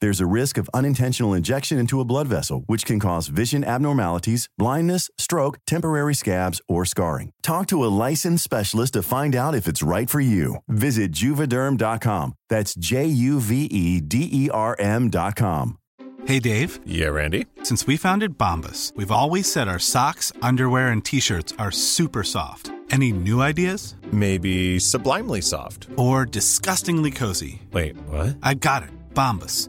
There's a risk of unintentional injection into a blood vessel, which can cause vision abnormalities, blindness, stroke, temporary scabs, or scarring. Talk to a licensed specialist to find out if it's right for you. Visit juvederm.com. That's J U V E D E R M.com. Hey, Dave. Yeah, Randy. Since we founded Bombas, we've always said our socks, underwear, and t shirts are super soft. Any new ideas? Maybe sublimely soft. Or disgustingly cozy. Wait, what? I got it. Bombas.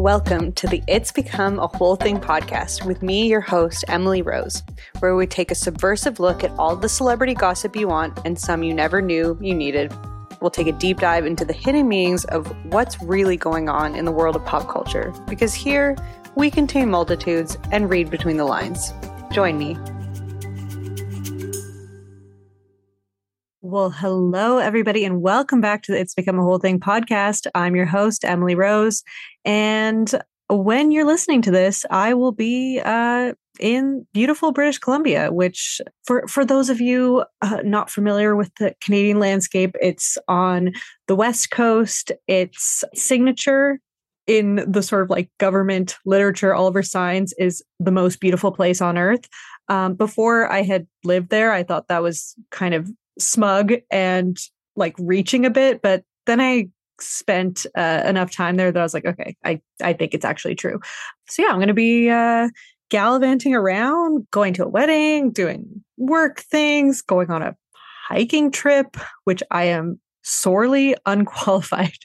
Welcome to the It's Become a Whole Thing podcast with me, your host, Emily Rose, where we take a subversive look at all the celebrity gossip you want and some you never knew you needed. We'll take a deep dive into the hidden meanings of what's really going on in the world of pop culture, because here we contain multitudes and read between the lines. Join me. Well, hello, everybody, and welcome back to the It's Become a Whole Thing podcast. I'm your host, Emily Rose. And when you're listening to this, I will be uh, in beautiful British Columbia, which, for, for those of you uh, not familiar with the Canadian landscape, it's on the West Coast. Its signature in the sort of like government literature, Oliver Signs is the most beautiful place on earth. Um, before I had lived there, I thought that was kind of smug and like reaching a bit, but then I spent uh, enough time there that I was like, okay, I I think it's actually true. So yeah, I'm going to be uh, gallivanting around, going to a wedding, doing work things, going on a hiking trip, which I am sorely unqualified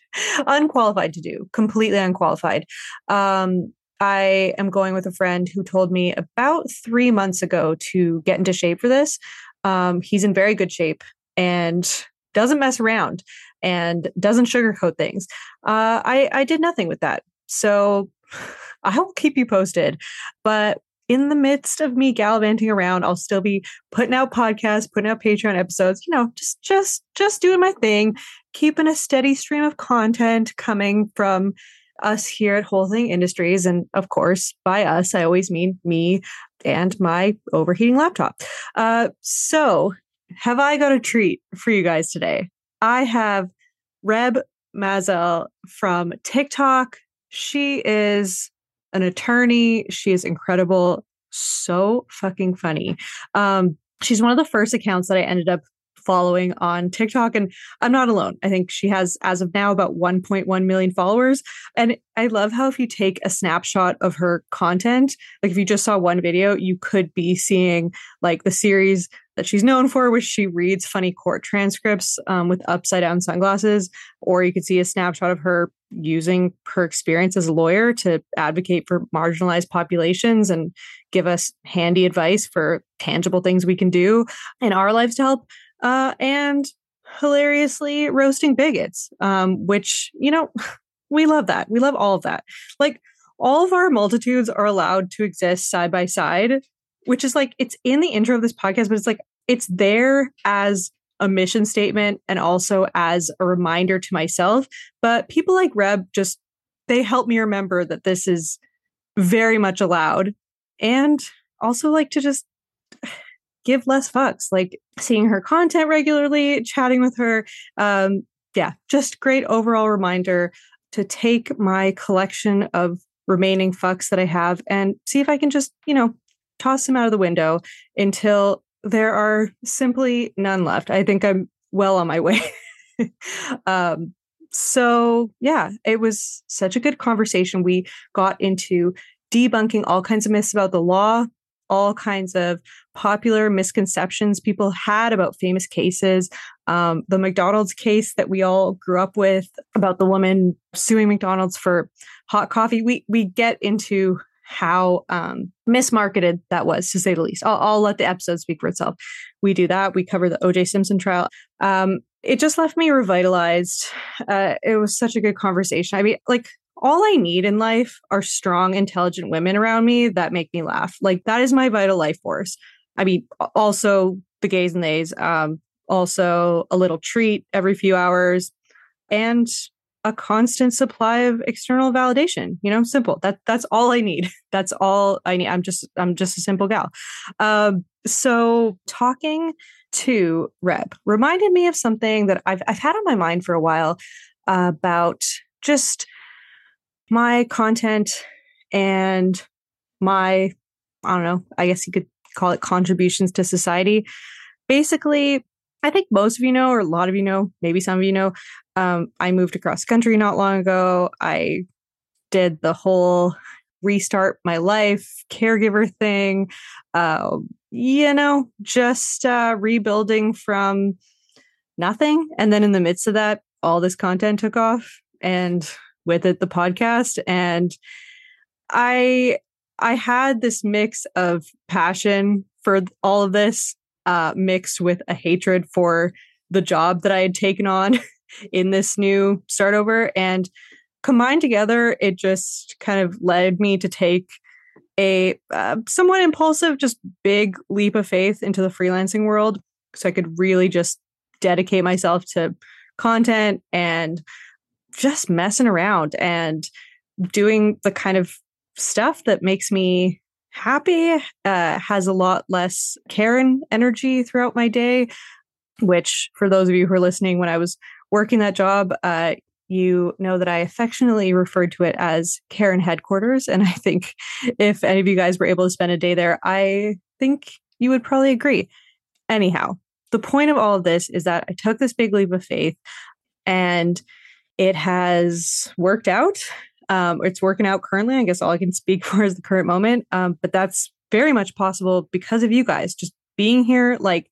unqualified to do, completely unqualified. Um, I am going with a friend who told me about three months ago to get into shape for this. Um, he's in very good shape and doesn't mess around and doesn't sugarcoat things. Uh, I, I did nothing with that. So I will keep you posted. But in the midst of me gallivanting around, I'll still be putting out podcasts, putting out Patreon episodes, you know, just just just doing my thing, keeping a steady stream of content coming from us here at Whole Thing Industries. And of course, by us, I always mean me and my overheating laptop. Uh, so, have I got a treat for you guys today? I have Reb Masel from TikTok. She is an attorney. She is incredible, so fucking funny. Um, she's one of the first accounts that I ended up following on TikTok. And I'm not alone. I think she has, as of now, about 1.1 million followers. And I love how if you take a snapshot of her content, like if you just saw one video, you could be seeing like the series that she's known for, which she reads funny court transcripts um, with upside down sunglasses, or you could see a snapshot of her using her experience as a lawyer to advocate for marginalized populations and give us handy advice for tangible things we can do in our lives to help uh, and hilariously roasting bigots, um, which, you know, we love that. We love all of that. Like, all of our multitudes are allowed to exist side by side, which is like it's in the intro of this podcast, but it's like it's there as a mission statement and also as a reminder to myself. But people like Reb just they help me remember that this is very much allowed and also like to just give less fucks like seeing her content regularly chatting with her um yeah just great overall reminder to take my collection of remaining fucks that i have and see if i can just you know toss them out of the window until there are simply none left. I think i'm well on my way. Um so yeah it was such a good conversation. We got into debunking all kinds of myths about the law all kinds of popular misconceptions people had about famous cases. Um, the McDonald's case that we all grew up with about the woman suing McDonald's for hot coffee. We we get into how um, mismarketed that was, to say the least. I'll, I'll, let the episode speak for itself. We do that. We cover the O.J. Simpson trial. Um, it just left me revitalized. Uh, it was such a good conversation. I mean, like all I need in life are strong, intelligent women around me that make me laugh. Like that is my vital life force. I mean, also the gays and theys, um, also a little treat every few hours, and a constant supply of external validation. You know, simple. That that's all I need. That's all I need. I'm just I'm just a simple gal. Um, so talking to Reb reminded me of something that I've I've had on my mind for a while about just my content and my, I don't know, I guess you could call it contributions to society. Basically, I think most of you know, or a lot of you know, maybe some of you know, um, I moved across country not long ago. I did the whole restart my life caregiver thing. Uh, you know, just uh, rebuilding from nothing. And then in the midst of that, all this content took off. And with it the podcast and i i had this mix of passion for all of this uh mixed with a hatred for the job that i had taken on in this new start over and combined together it just kind of led me to take a uh, somewhat impulsive just big leap of faith into the freelancing world so i could really just dedicate myself to content and just messing around and doing the kind of stuff that makes me happy, uh, has a lot less Karen energy throughout my day, which for those of you who are listening, when I was working that job, uh, you know that I affectionately referred to it as Karen headquarters. And I think if any of you guys were able to spend a day there, I think you would probably agree. Anyhow, the point of all of this is that I took this big leap of faith and it has worked out. Um, it's working out currently. I guess all I can speak for is the current moment. Um, but that's very much possible because of you guys just being here. Like,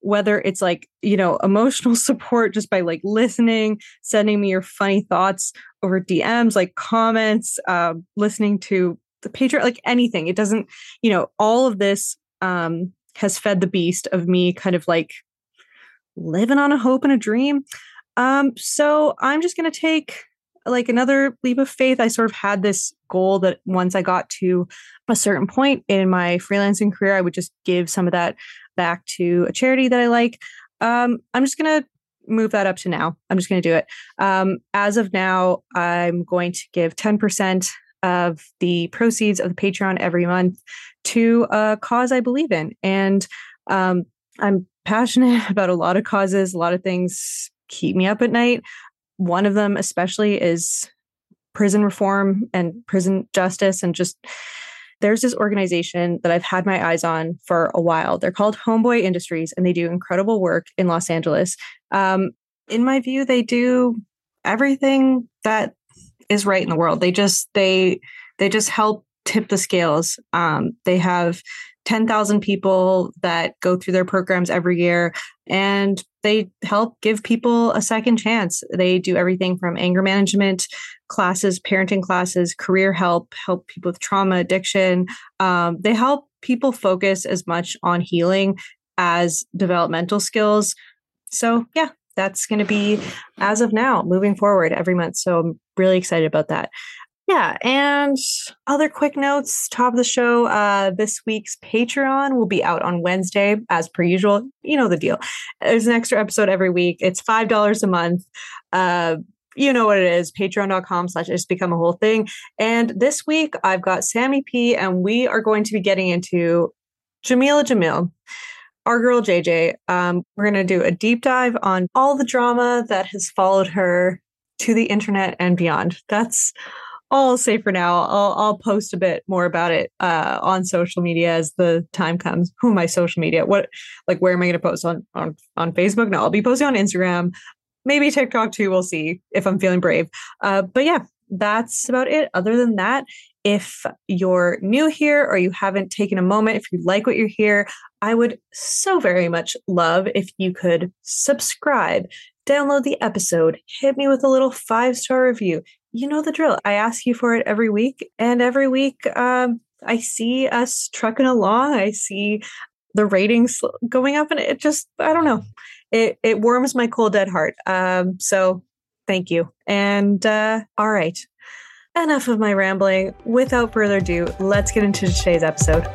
whether it's like, you know, emotional support just by like listening, sending me your funny thoughts over DMs, like comments, uh, listening to the Patreon, like anything. It doesn't, you know, all of this um, has fed the beast of me kind of like living on a hope and a dream. Um, so I'm just going to take like another leap of faith. I sort of had this goal that once I got to a certain point in my freelancing career, I would just give some of that back to a charity that I like. Um, I'm just going to move that up to now. I'm just going to do it. Um, as of now, I'm going to give 10% of the proceeds of the Patreon every month to a cause I believe in. And um, I'm passionate about a lot of causes, a lot of things keep me up at night. One of them, especially, is prison reform and prison justice. And just there's this organization that I've had my eyes on for a while. They're called Homeboy Industries, and they do incredible work in Los Angeles. Um, in my view, they do everything that is right in the world. They just they they just help tip the scales. Um, they have 10,000 people that go through their programs every year and they help give people a second chance. They do everything from anger management classes, parenting classes, career help, help people with trauma, addiction. Um, they help people focus as much on healing as developmental skills. So, yeah, that's going to be as of now moving forward every month. So, I'm really excited about that. Yeah, and other quick notes, top of the show, uh, this week's Patreon will be out on Wednesday, as per usual. You know the deal. There's an extra episode every week. It's $5 a month. Uh, you know what it is patreon.com slash it's become a whole thing and this week i've got sammy p and we are going to be getting into jameela jamil our girl jj um, we're going to do a deep dive on all the drama that has followed her to the internet and beyond that's I'll say for now. I'll, I'll post a bit more about it uh, on social media as the time comes. Who am I social media? What like where am I going to post on on on Facebook? No, I'll be posting on Instagram, maybe TikTok too. We'll see if I'm feeling brave. Uh, but yeah, that's about it. Other than that, if you're new here or you haven't taken a moment, if you like what you hear, I would so very much love if you could subscribe, download the episode, hit me with a little five star review you know the drill. I ask you for it every week, and every week um, I see us trucking along. I see the ratings going up, and it just I don't know. It it warms my cold dead heart. Um, so thank you. And uh, all right, enough of my rambling. Without further ado, let's get into today's episode.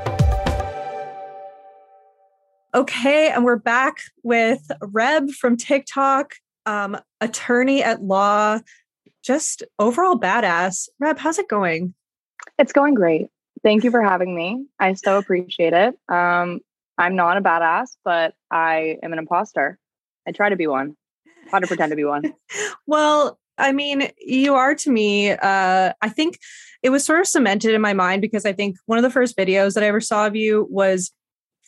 Okay, and we're back with Reb from TikTok, um, attorney at law, just overall badass. Reb, how's it going? It's going great. Thank you for having me. I so appreciate it. Um, I'm not a badass, but I am an imposter. I try to be one. How to pretend to be one. well, I mean, you are to me. Uh, I think it was sort of cemented in my mind because I think one of the first videos that I ever saw of you was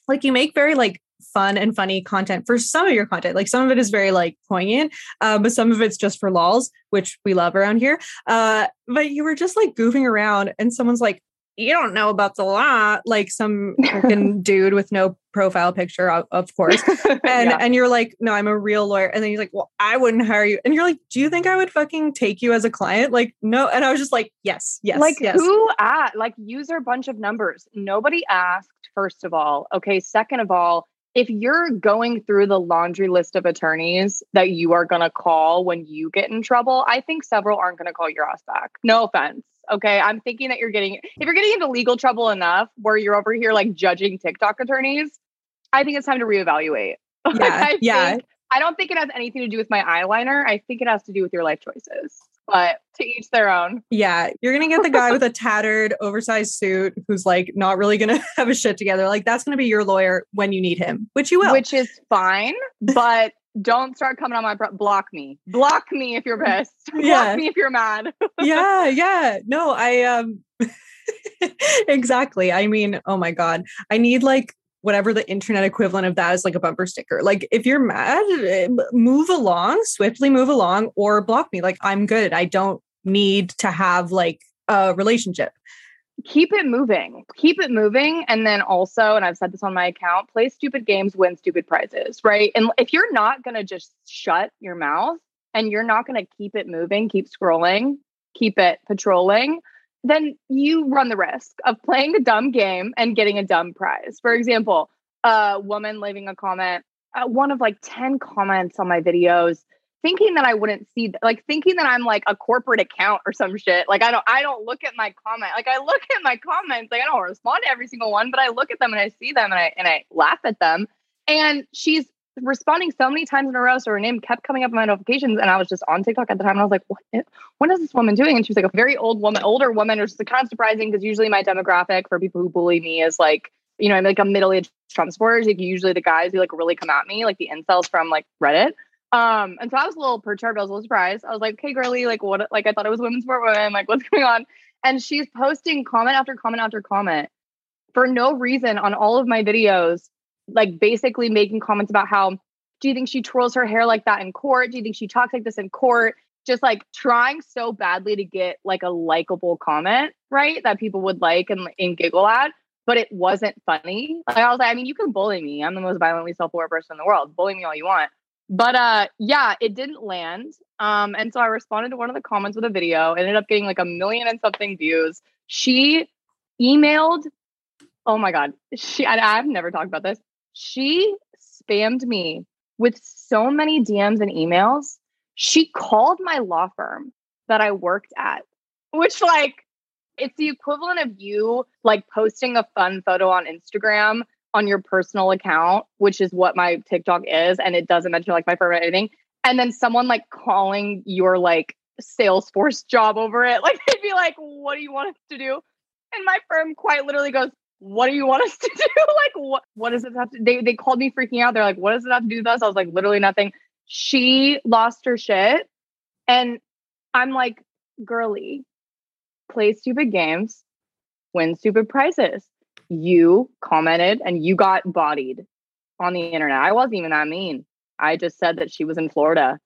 like you make very like fun and funny content for some of your content. Like some of it is very like poignant, uh, but some of it's just for lols, which we love around here. Uh, but you were just like goofing around, and someone's like, "You don't know about the law," like some freaking dude with no profile picture, of, of course, and yeah. and you're like, "No, I'm a real lawyer," and then he's like, "Well, I wouldn't hire you," and you're like, "Do you think I would fucking take you as a client?" Like, no, and I was just like, "Yes, yes, like yes. who at like user bunch of numbers? Nobody asked." First of all, okay. Second of all, if you're going through the laundry list of attorneys that you are going to call when you get in trouble, I think several aren't going to call your ass back. No offense. Okay. I'm thinking that you're getting, if you're getting into legal trouble enough where you're over here like judging TikTok attorneys, I think it's time to reevaluate. Yeah. like, yeah. I don't think it has anything to do with my eyeliner. I think it has to do with your life choices but to each their own. Yeah, you're gonna get the guy with a tattered, oversized suit who's like not really gonna have a shit together. Like that's gonna be your lawyer when you need him, which you will. Which is fine, but don't start coming on my pro- block me. Block me if you're pissed. Block yeah. me if you're mad. yeah, yeah. No, I um exactly. I mean, oh my god, I need like whatever the internet equivalent of that is like a bumper sticker. Like if you're mad, eh, move along, swiftly move along or block me. Like I'm good. I don't need to have like a relationship. Keep it moving. Keep it moving. And then also, and I've said this on my account, play stupid games, win stupid prizes, right? And if you're not going to just shut your mouth and you're not going to keep it moving, keep scrolling, keep it patrolling, then you run the risk of playing a dumb game and getting a dumb prize. For example, a woman leaving a comment, uh, one of like 10 comments on my videos, thinking that I wouldn't see like thinking that I'm like a corporate account or some shit. Like I don't I don't look at my comment. Like I look at my comments, like I don't respond to every single one, but I look at them and I see them and I and I laugh at them. And she's responding so many times in a row. So her name kept coming up in my notifications. And I was just on TikTok at the time. And I was like, what, what is this woman doing? And she was like a very old woman, older woman, which is kind of surprising because usually my demographic for people who bully me is like, you know, I'm like a middle-aged Trump supporters. Like usually the guys who like really come at me, like the incels from like Reddit. Um, and so I was a little perturbed. I was a little surprised. I was like, okay, girly, like what like I thought it was women's sport women, like what's going on? And she's posting comment after comment after comment for no reason on all of my videos like basically making comments about how do you think she twirls her hair like that in court? Do you think she talks like this in court? Just like trying so badly to get like a likable comment, right? That people would like and, and giggle at, but it wasn't funny. Like I was like, I mean, you can bully me. I'm the most violently self-aware person in the world. Bully me all you want. But uh yeah, it didn't land. Um, and so I responded to one of the comments with a video, ended up getting like a million and something views. She emailed, oh my God, she I've never talked about this. She spammed me with so many DMs and emails. She called my law firm that I worked at which like it's the equivalent of you like posting a fun photo on Instagram on your personal account, which is what my TikTok is, and it doesn't mention like my firm or anything. And then someone like calling your like Salesforce job over it. Like they'd be like, what do you want us to do? And my firm quite literally goes, What do you want us to do? like what what does it have to they they called me freaking out. They're like, what does it have to do with us? I was like, literally nothing. She lost her shit. And I'm like, girly, play stupid games, win stupid prizes. You commented and you got bodied on the internet. I wasn't even that mean. I just said that she was in Florida.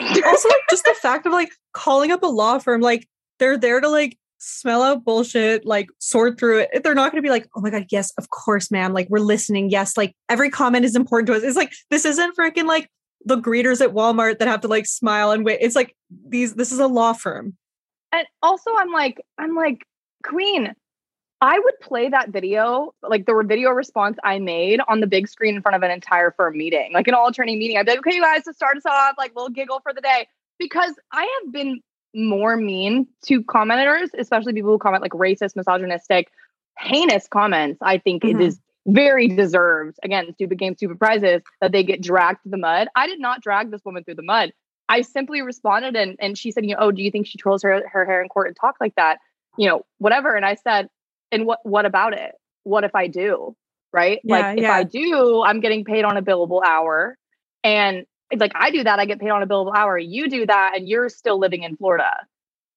also, just the fact of like calling up a law firm, like they're there to like smell out bullshit, like sort through it. They're not going to be like, oh my God, yes, of course, ma'am. Like, we're listening. Yes, like every comment is important to us. It's like, this isn't freaking like the greeters at Walmart that have to like smile and wait. It's like these, this is a law firm. And also, I'm like, I'm like, Queen, I would play that video, like the video response I made on the big screen in front of an entire firm meeting, like an all attorney meeting. I'd be like, okay, you guys, to start us off, like little giggle for the day. Because I have been more mean to commenters, especially people who comment like racist, misogynistic, heinous comments. I think mm-hmm. it is very deserved. Again, stupid game, stupid prizes that they get dragged through the mud. I did not drag this woman through the mud. I simply responded and and she said, you know, oh, do you think she trolls her her hair in court and talk like that? You know, whatever. And I said, and what what about it? What if I do? Right? Yeah, like if. I do, I'm getting paid on a billable hour. And like I do that, I get paid on a billable hour. You do that, and you're still living in Florida.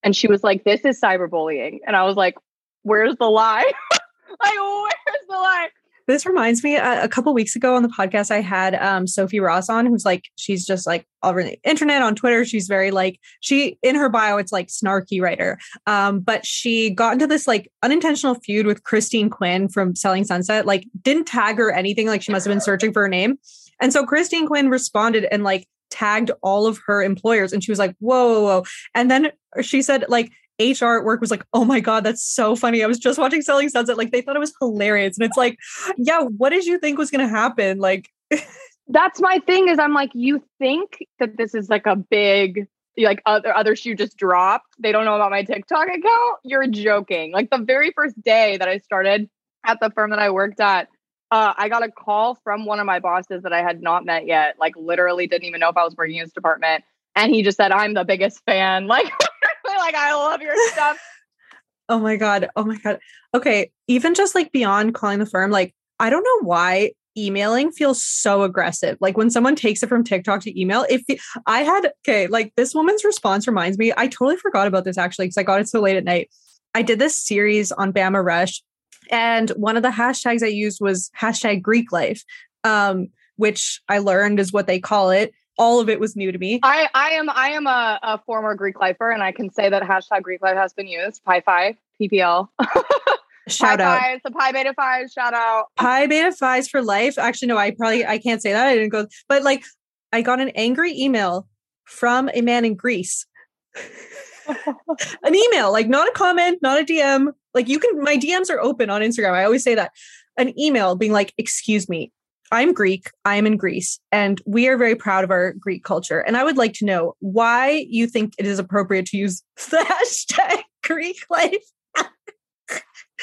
And she was like, "This is cyberbullying," and I was like, "Where's the lie? like, where's the lie?" This reminds me, a, a couple weeks ago on the podcast, I had um, Sophie Ross on, who's like, she's just like all over the internet on Twitter. She's very like, she in her bio, it's like snarky writer. Um, but she got into this like unintentional feud with Christine Quinn from Selling Sunset, like, didn't tag her anything. Like, she must have been searching for her name. And so Christine Quinn responded and like tagged all of her employers and she was like, whoa, whoa, whoa. And then she said, like, HR at work was like, oh my God, that's so funny. I was just watching Selling Sunset. Like, they thought it was hilarious. And it's like, yeah, what did you think was going to happen? Like, that's my thing is I'm like, you think that this is like a big, like other other shoe just dropped. They don't know about my TikTok account. You're joking. Like the very first day that I started at the firm that I worked at, uh, I got a call from one of my bosses that I had not met yet, like literally didn't even know if I was working in his department. And he just said, I'm the biggest fan. Like, like I love your stuff. oh my God. Oh my God. Okay. Even just like beyond calling the firm, like, I don't know why emailing feels so aggressive. Like when someone takes it from TikTok to email, if I had, okay, like this woman's response reminds me, I totally forgot about this actually because I got it so late at night. I did this series on Bama Rush and one of the hashtags I used was hashtag Greek life, um, which I learned is what they call it. All of it was new to me. I, I am I am a, a former Greek lifer, and I can say that hashtag Greek life has been used. Pi Phi, PPL. shout pi out Phi's, the pi beta Phi's, shout out pi beta Phi's for life actually no i probably i can't say that i didn't go but like i got an angry email from a man in greece an email, like not a comment, not a DM. Like you can, my DMs are open on Instagram. I always say that. An email being like, excuse me, I'm Greek. I am in Greece, and we are very proud of our Greek culture. And I would like to know why you think it is appropriate to use the hashtag Greek life.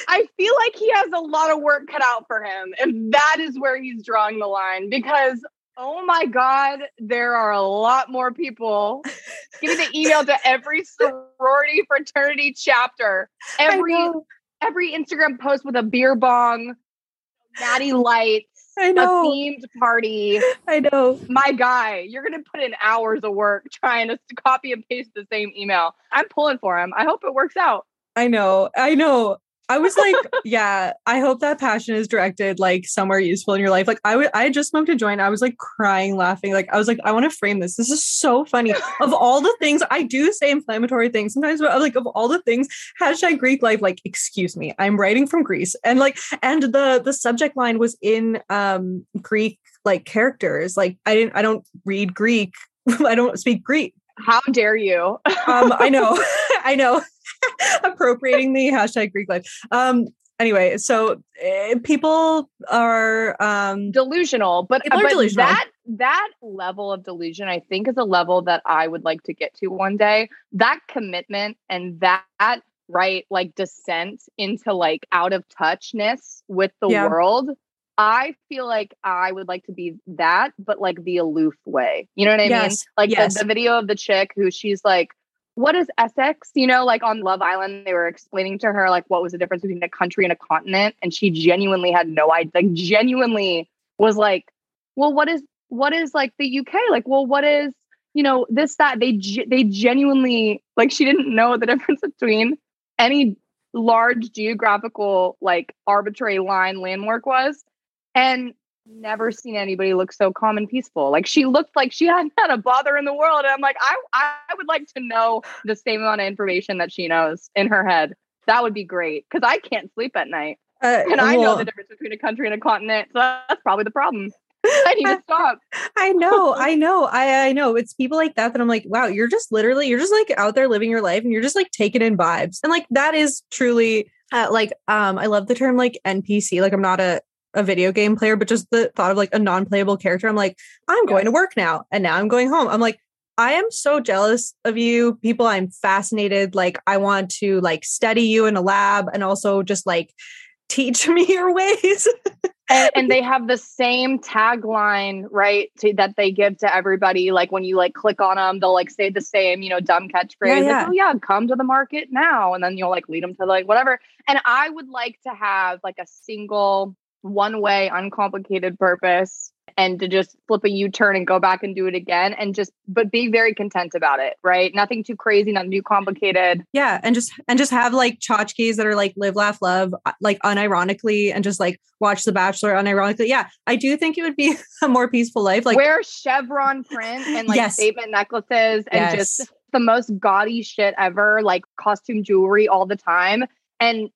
I feel like he has a lot of work cut out for him if that is where he's drawing the line because Oh my God, there are a lot more people. Give me the email to every sorority fraternity chapter. Every every Instagram post with a beer bong, natty lights, I know. a themed party. I know. My guy, you're gonna put in hours of work trying to copy and paste the same email. I'm pulling for him. I hope it works out. I know. I know. I was like, yeah, I hope that passion is directed like somewhere useful in your life. Like I would, I just smoked a joint. I was like crying, laughing. Like I was like, I want to frame this. This is so funny. of all the things I do say inflammatory things sometimes, but like of all the things, hashtag Greek life, like, excuse me, I'm writing from Greece. And like, and the the subject line was in um Greek like characters. Like I didn't, I don't read Greek. I don't speak Greek. How dare you? um, I know, I know. appropriating the hashtag Greek life. Um, anyway, so uh, people are um delusional, but, are but delusional. that that level of delusion, I think, is a level that I would like to get to one day. That commitment and that right like descent into like out of touchness with the Yeah. world. I feel like I would like to be that, but like the aloof way. You know what I mean? Like yes. the, the video of the chick who she's like, what is Essex? You know, like on Love Island, they were explaining to her like what was the difference between a country and a continent, and she genuinely had no idea. Like genuinely was like, well, what is what is like the UK? Like, well, what is you know this that they they genuinely like she didn't know the difference between any large geographical like arbitrary line landmark was, and never seen anybody look so calm and peaceful. Like she looked like she hadn't had a bother in the world. And I'm like, I I would like to know the same amount of information that she knows in her head. That would be great because I can't sleep at night, uh, and I know the difference between a country and a continent. So that's probably the problem. I need to stop. I know, I know, I I know. It's people like that that I'm like, wow, you're just literally, you're just like out there living your life, and you're just like taking in vibes, and like that is truly uh, like um I love the term like NPC. Like I'm not a a video game player, but just the thought of like a non-playable character, I'm like, I'm going to work now, and now I'm going home. I'm like. I am so jealous of you people. I'm fascinated. Like, I want to like study you in a lab and also just like teach me your ways. and, and they have the same tagline right to, that they give to everybody like when you like click on them they'll like say the same you know dumb catchphrase yeah. like oh yeah come to the market now and then you'll like lead them to like whatever and i would like to have like a single one way uncomplicated purpose and to just flip a u-turn and go back and do it again and just but be very content about it right nothing too crazy nothing too complicated Yeah, and just and just have like tchotchkes that are like live, laugh, love, uh, like unironically, and just like watch The Bachelor unironically. Yeah, I do think it would be a more peaceful life. Like, wear chevron print and like Yes. statement necklaces and Yes. just the most gaudy shit ever, like costume jewelry all the time, and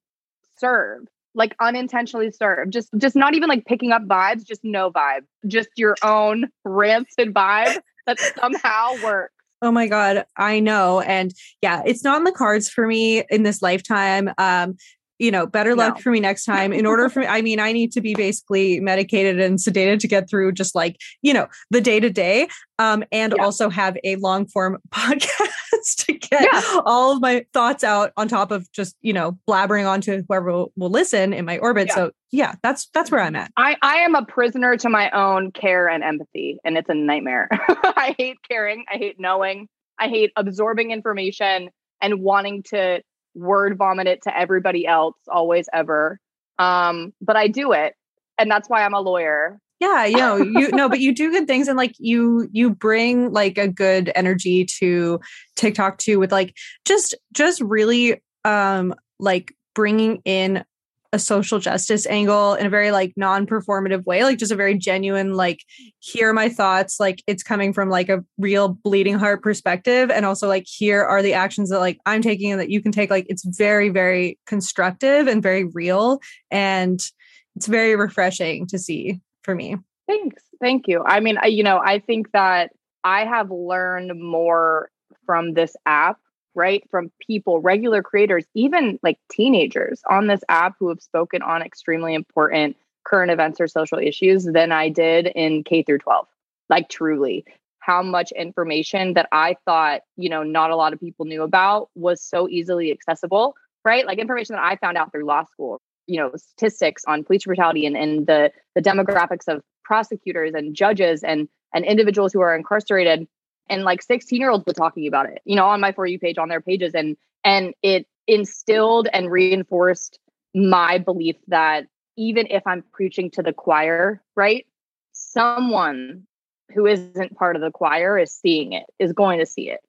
serve like unintentionally serve. Just just not even like picking up vibes, just no vibe, just your own rancid vibe that somehow works. oh my god, I know, and yeah, it's not in the cards for me in this lifetime. Um, you know, better luck No. for me next time. In order for me, I mean, I need to be basically medicated and sedated to get through just like you know the day to day, um, and Yeah. also have a long form podcast to get Yeah. all of my thoughts out on top of just you know blabbering onto whoever will, will listen in my orbit. Yeah. So yeah, that's that's where I'm at. I, I am a prisoner to my own care and empathy, and it's a nightmare. I hate caring. I hate knowing. I hate absorbing information and wanting to word vomit it to everybody else, always, ever. Um, but I do it. And that's why I'm a lawyer. yeah you know you no but you do good things and like you you bring like a good energy to tiktok too with like just just really um like bringing in a social justice angle in a very like non-performative way like just a very genuine like here are my thoughts like it's coming from like a real bleeding heart perspective and also like here are the actions that like i'm taking and that you can take like it's very very constructive and very real and it's very refreshing to see for me Thanks. Thank you. I mean, I, you know, I think that I have learned more from this app, right? From people, regular creators, even like teenagers on this app who have spoken on extremely important current events or social issues than I did in K through 12. Like, truly, how much information that I thought, you know, not a lot of people knew about was so easily accessible, right? Like, information that I found out through law school, you know, statistics on police brutality and, and the, the demographics of prosecutors and judges and and individuals who are incarcerated and like 16 year olds were talking about it you know on my for you page on their pages and and it instilled and reinforced my belief that even if i'm preaching to the choir right someone who isn't part of the choir is seeing it is going to see it.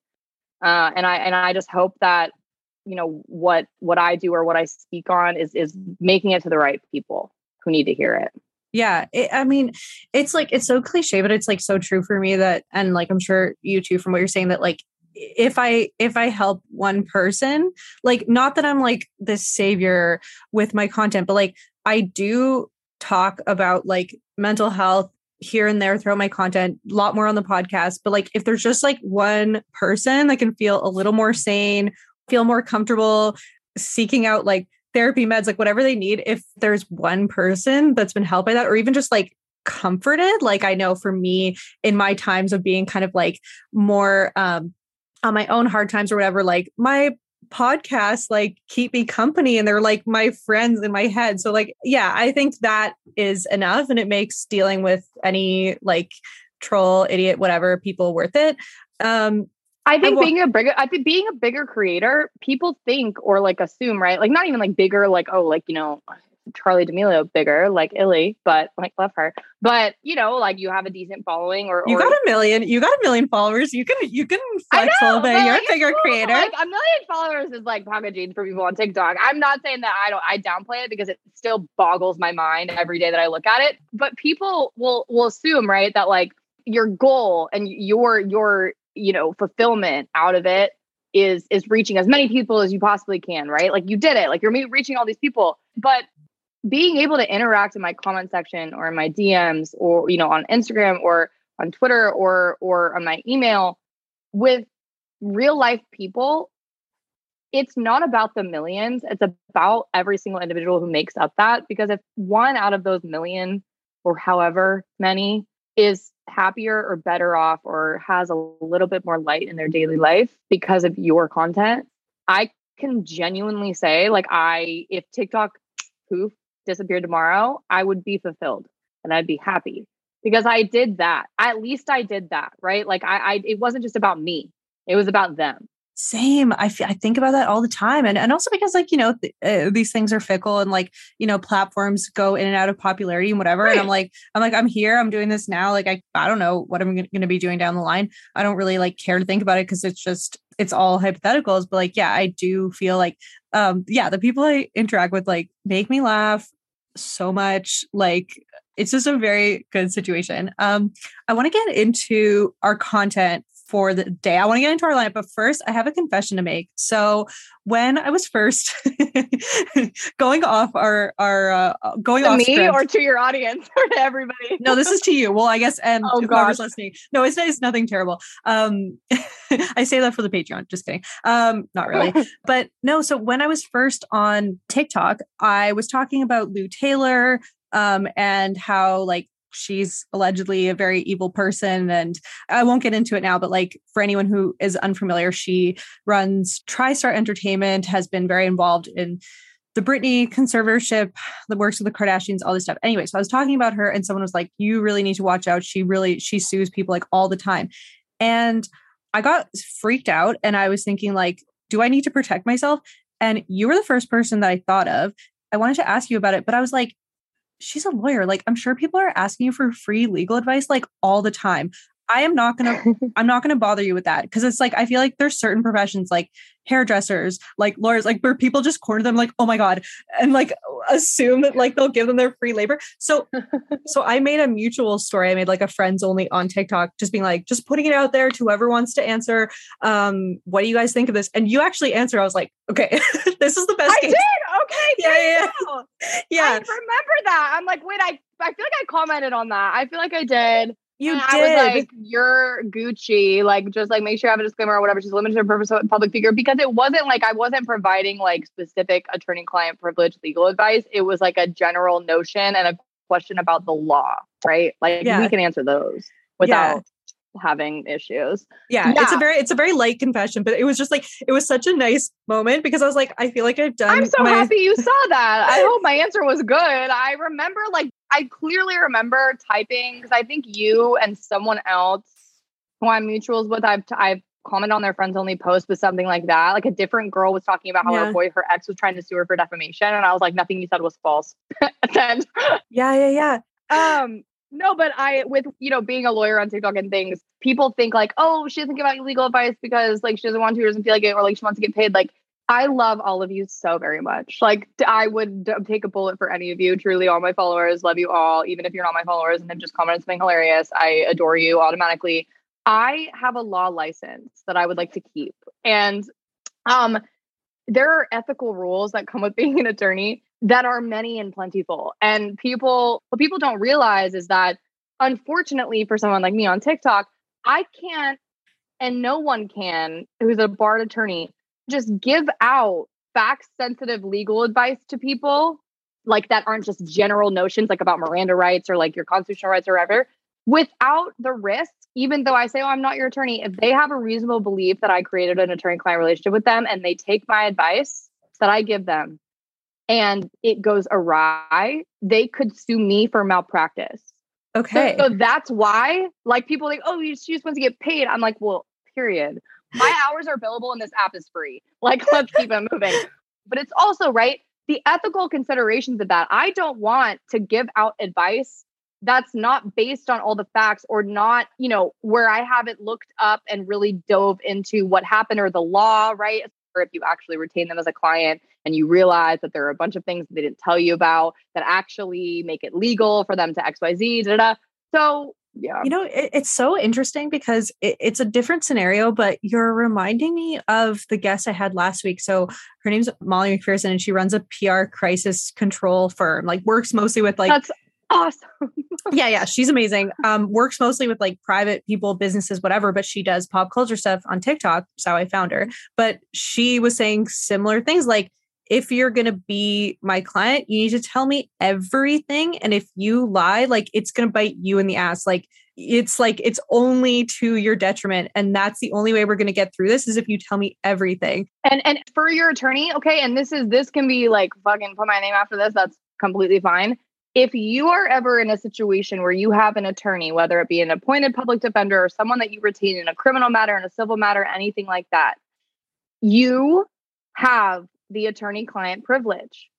Uh, and i and i just hope that you know what what i do or what i speak on is is making it to the right people who need to hear it Yeah, it, I mean, it's like it's so cliche, but it's like so true for me that, and like I'm sure you too, from what you're saying, that like if I if I help one person, like not that I'm like this savior with my content, but like I do talk about like mental health here and there throughout my content, a lot more on the podcast. But like if there's just like one person that can feel a little more sane, feel more comfortable seeking out like therapy meds, like whatever they need, if there's one person that's been helped by that, or even just like comforted, like I know for me in my times of being kind of like more um on my own hard times or whatever, like my podcasts like keep me company and they're like my friends in my head. So like yeah, I think that is enough and it makes dealing with any like troll, idiot, whatever people worth it. Um I think being a bigger, I think being a bigger creator, people think or like assume, right? Like not even like bigger, like oh, like you know, Charli D'Amelio bigger, like Illy, but like love her. But you know, like you have a decent following, or, you got a million, you got a million followers. You can you can flex know, a little bit. You're like, a bigger cool. creator. Like a million followers is like packaging for people on TikTok. I'm not saying that I don't I downplay it because it still boggles my mind every day that I look at it. But people will will assume right that like your goal and your your you know fulfillment out of it is is reaching as many people as you possibly can right? Like you did it. Like you're reaching all these people. But being able to interact in my comment section or in my DMs or you know on Instagram or on Twitter or or on my email with real life people it's not about the millions. It's about every single individual who makes up that because if one out of those million or however many is happier or better off or has a little bit more light in their daily life because of your content i can genuinely say like i if tiktok poof disappeared tomorrow, I would be fulfilled and I'd be happy because I did that. At least I did that, right? Like I, I it wasn't just about me; it was about them. Same. I, f- I think about that all the time. And, and also because like, you know, th- uh, these things are fickle and like, you know, platforms go in and out of popularity and whatever. Right. And I'm like, I'm like, I'm here, I'm doing this now. Like, I, I don't know what I'm going to be doing down the line. I don't really like care to think about it because it's just, it's all hypotheticals. But like, yeah, I do feel like, um, yeah, the people I interact with like make me laugh so much. Like it's just a very good situation. Um, I want to get into our content for the day. I want to get into our lineup, but first, I have a confession to make. So, when I was first going off our our uh, going to off me script, or to your audience or to everybody. no, this is to you. Well, I guess and oh, whoever's listening. No, it's it's nothing terrible. Um, I say that for the Patreon. Just kidding. Um, not really. but no. So when I was first on TikTok, I was talking about Lou Taylor um, and how like she's allegedly a very evil person and i won't get into it now but like for anyone who is unfamiliar she runs tristar entertainment has been very involved in the Britney conservatorship the works with the Kardashians, all this stuff. Anyway, so I was talking about her, and someone was like, "You really need to watch out. She really she sues people like all the time," and I got freaked out, and I was thinking like, "Do I need to protect myself?" And you were the first person that I thought of. I wanted to ask you about it, but I was like, she's a lawyer. Like, I'm sure people are asking you for free legal advice like all the time. I am not gonna I'm not gonna bother you with that because it's like I feel like there's certain professions like hairdressers, like lawyers, like where people just corner them like, oh my God, and like assume that like they'll give them their free labor. So so I made a mutual story. I made like a friends only on TikTok, just being like, just putting it out there to whoever wants to answer. Um, what do you guys think of this? And you actually answered. I was like, okay, this is the best. I case. did. Okay. Yeah, yeah, yeah. yeah. I remember that. I'm like, wait, I I feel like I commented on that. I feel like I did. You and did. I was like, you're Gucci. Like, just like make sure you have a disclaimer or whatever. She's limited to purpose of public figure because it wasn't like I wasn't providing like specific attorney client privilege legal advice. It was like a general notion and a question about the law, right? Like Yeah. we can answer those without having issues. yeah, it's a very it's a very light confession, but it was just like it was such a nice moment because I was like, I feel like I've done. I'm so my- happy you saw that. I hope my answer was good. I remember, like, I clearly remember typing because I think you and someone else who I'm mutuals with, I've I've commented on their friends only post with something like that. Like a different girl was talking about how Yeah. her boy, her ex, was trying to sue her for defamation, and I was like, nothing you said was false. and Yeah, yeah, yeah. um no but i with you know being a lawyer on tiktok and things people think like oh she doesn't give out legal advice because like she doesn't want to or doesn't feel like it or like she wants to get paid. Like i love all of you so very much. Like I would take a bullet for any of you. Truly all my followers love you all even if you're not my followers and have just commented something hilarious i adore you automatically. I have a law license that i would like to keep. And um there are ethical rules that come with being an attorney that are many and plentiful. And people, what people don't realize is that unfortunately for someone like me on TikTok, I can't, and no one can, who's a barred attorney, just give out fact sensitive legal advice to people, like that aren't just general notions like about Miranda rights or like your constitutional rights or whatever, without the risk, even though I say, oh, I'm not your attorney, if they have a reasonable belief that I created an attorney client relationship with them and they take my advice that I give them and it goes awry, they could sue me for malpractice. Okay. So, so that's why, like, people like, oh, she just wants to get paid. I'm like, well, period. My hours are billable and this app is free. Like, let's keep it moving. But it's also, right, the ethical considerations of that. I don't want to give out advice that's not based on all the facts or not, you know, where I haven't looked up and really dove into what happened or the law, right? Or if you actually retain them as a client and you realize that there are a bunch of things that they didn't tell you about that actually make it legal for them to XYZ, da, da. So yeah. You know, it, it's so interesting because it, it's a different scenario, but you're reminding me of the guest I had last week. So her name's Molly McPherson and she runs a PR crisis control firm, like works mostly with like That's awesome. yeah, yeah, she's amazing. Um, works mostly with like private people, businesses, whatever, but she does pop culture stuff on TikTok. That's how I found her. But she was saying similar things like if you're going to be my client, you need to tell me everything. And if you lie, like it's going to bite you in the ass. Like it's like it's only to your detriment. And that's the only way we're going to get through this is if you tell me everything. And and for your attorney, okay, and this is this can be like fucking put my name after this. That's completely fine. If you are ever in a situation where you have an attorney, whether it be an appointed public defender or someone that you retain in a criminal matter, in a civil matter, anything like that, you have the attorney client privilege.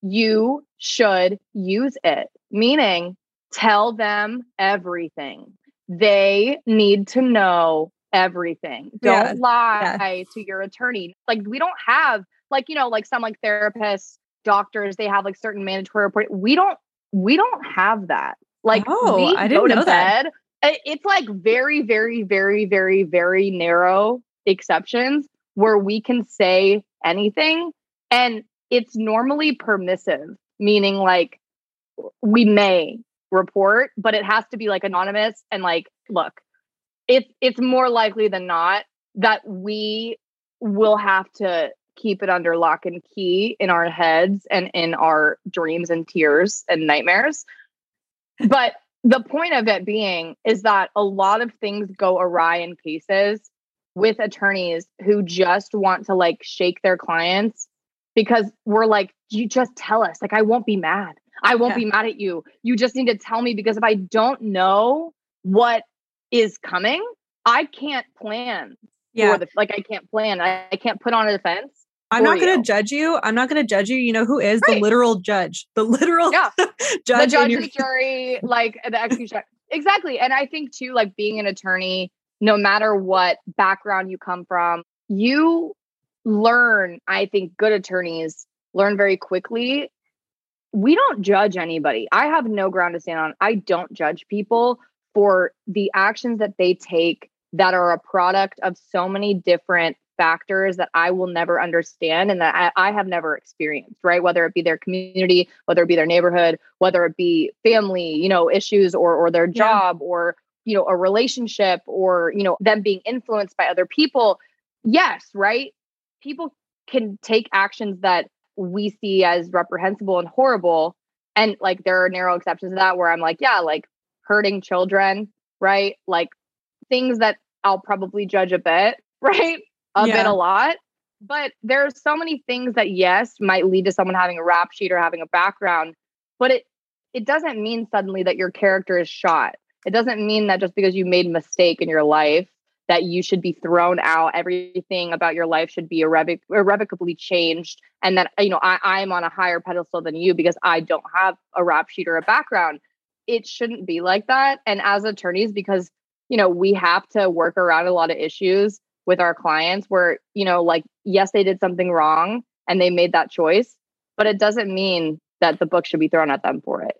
You should use it, meaning tell them everything. They need to know everything. Don't lie to your attorney. Like, we don't have, like, you know, like some like therapists, doctors, they have like certain mandatory report. We don't, we don't have that. Like, oh, I didn't know bed. that. It's like very, very, very, very, very narrow exceptions where we can say anything and it's normally permissive, meaning like we may report, but it has to be like anonymous and like, look, it's it's more likely than not that we will have to keep it under lock and key in our heads and in our dreams and tears and nightmares. But the point of it being is that a lot of things go awry in cases with attorneys who just want to like shake their clients because we're like, you just tell us. Like, I won't be mad. I won't yeah. be mad at you. You just need to tell me because if I don't know what is coming, I can't plan. Yeah. The, like, I can't plan. I, I can't put on a defense. I'm not going to judge you. I'm not going to judge you. You know who is right. the literal judge? The literal yeah. judge. The judge, your- the jury, like the execution. exactly. And I think too, like being an attorney, no matter what background you come from, you learn, I think good attorneys learn very quickly. We don't judge anybody. I have no ground to stand on. I don't judge people for the actions that they take that are a product of so many different factors that I will never understand and that I, I, have never experienced, right? Whether it be their community, whether it be their neighborhood, whether it be family, you know, issues or or their job yeah. or you know, a relationship or, you know, them being influenced by other people. Yes, right? people can take actions that we see as reprehensible and horrible and like there are narrow exceptions to that where i'm like yeah like hurting children right like things that i'll probably judge a bit right a yeah. bit a lot but there are so many things that yes might lead to someone having a rap sheet or having a background but it it doesn't mean suddenly that your character is shot it doesn't mean that just because you made a mistake in your life that you should be thrown out everything about your life should be irrevoc- irrevocably changed and that you know I, i'm on a higher pedestal than you because i don't have a rap sheet or a background it shouldn't be like that and as attorneys because you know we have to work around a lot of issues with our clients where you know like yes they did something wrong and they made that choice but it doesn't mean that the book should be thrown at them for it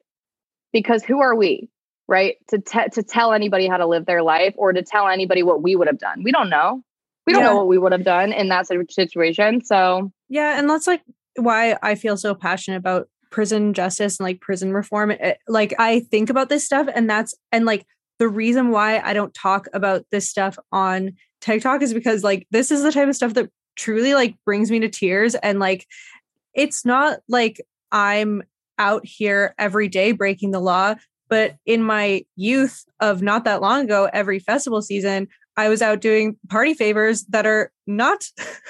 because who are we right? To te- to tell anybody how to live their life or to tell anybody what we would have done. We don't know. We don't yeah. know what we would have done in that situation. So yeah, and that's like why I feel so passionate about prison justice and like prison reform. It, like I think about this stuff, and that's and like the reason why I don't talk about this stuff on TikTok is because like this is the type of stuff that truly like brings me to tears and like it's not like I'm out here every day breaking the law, but in my youth of not that long ago, every festival season, I was out doing party favors that are not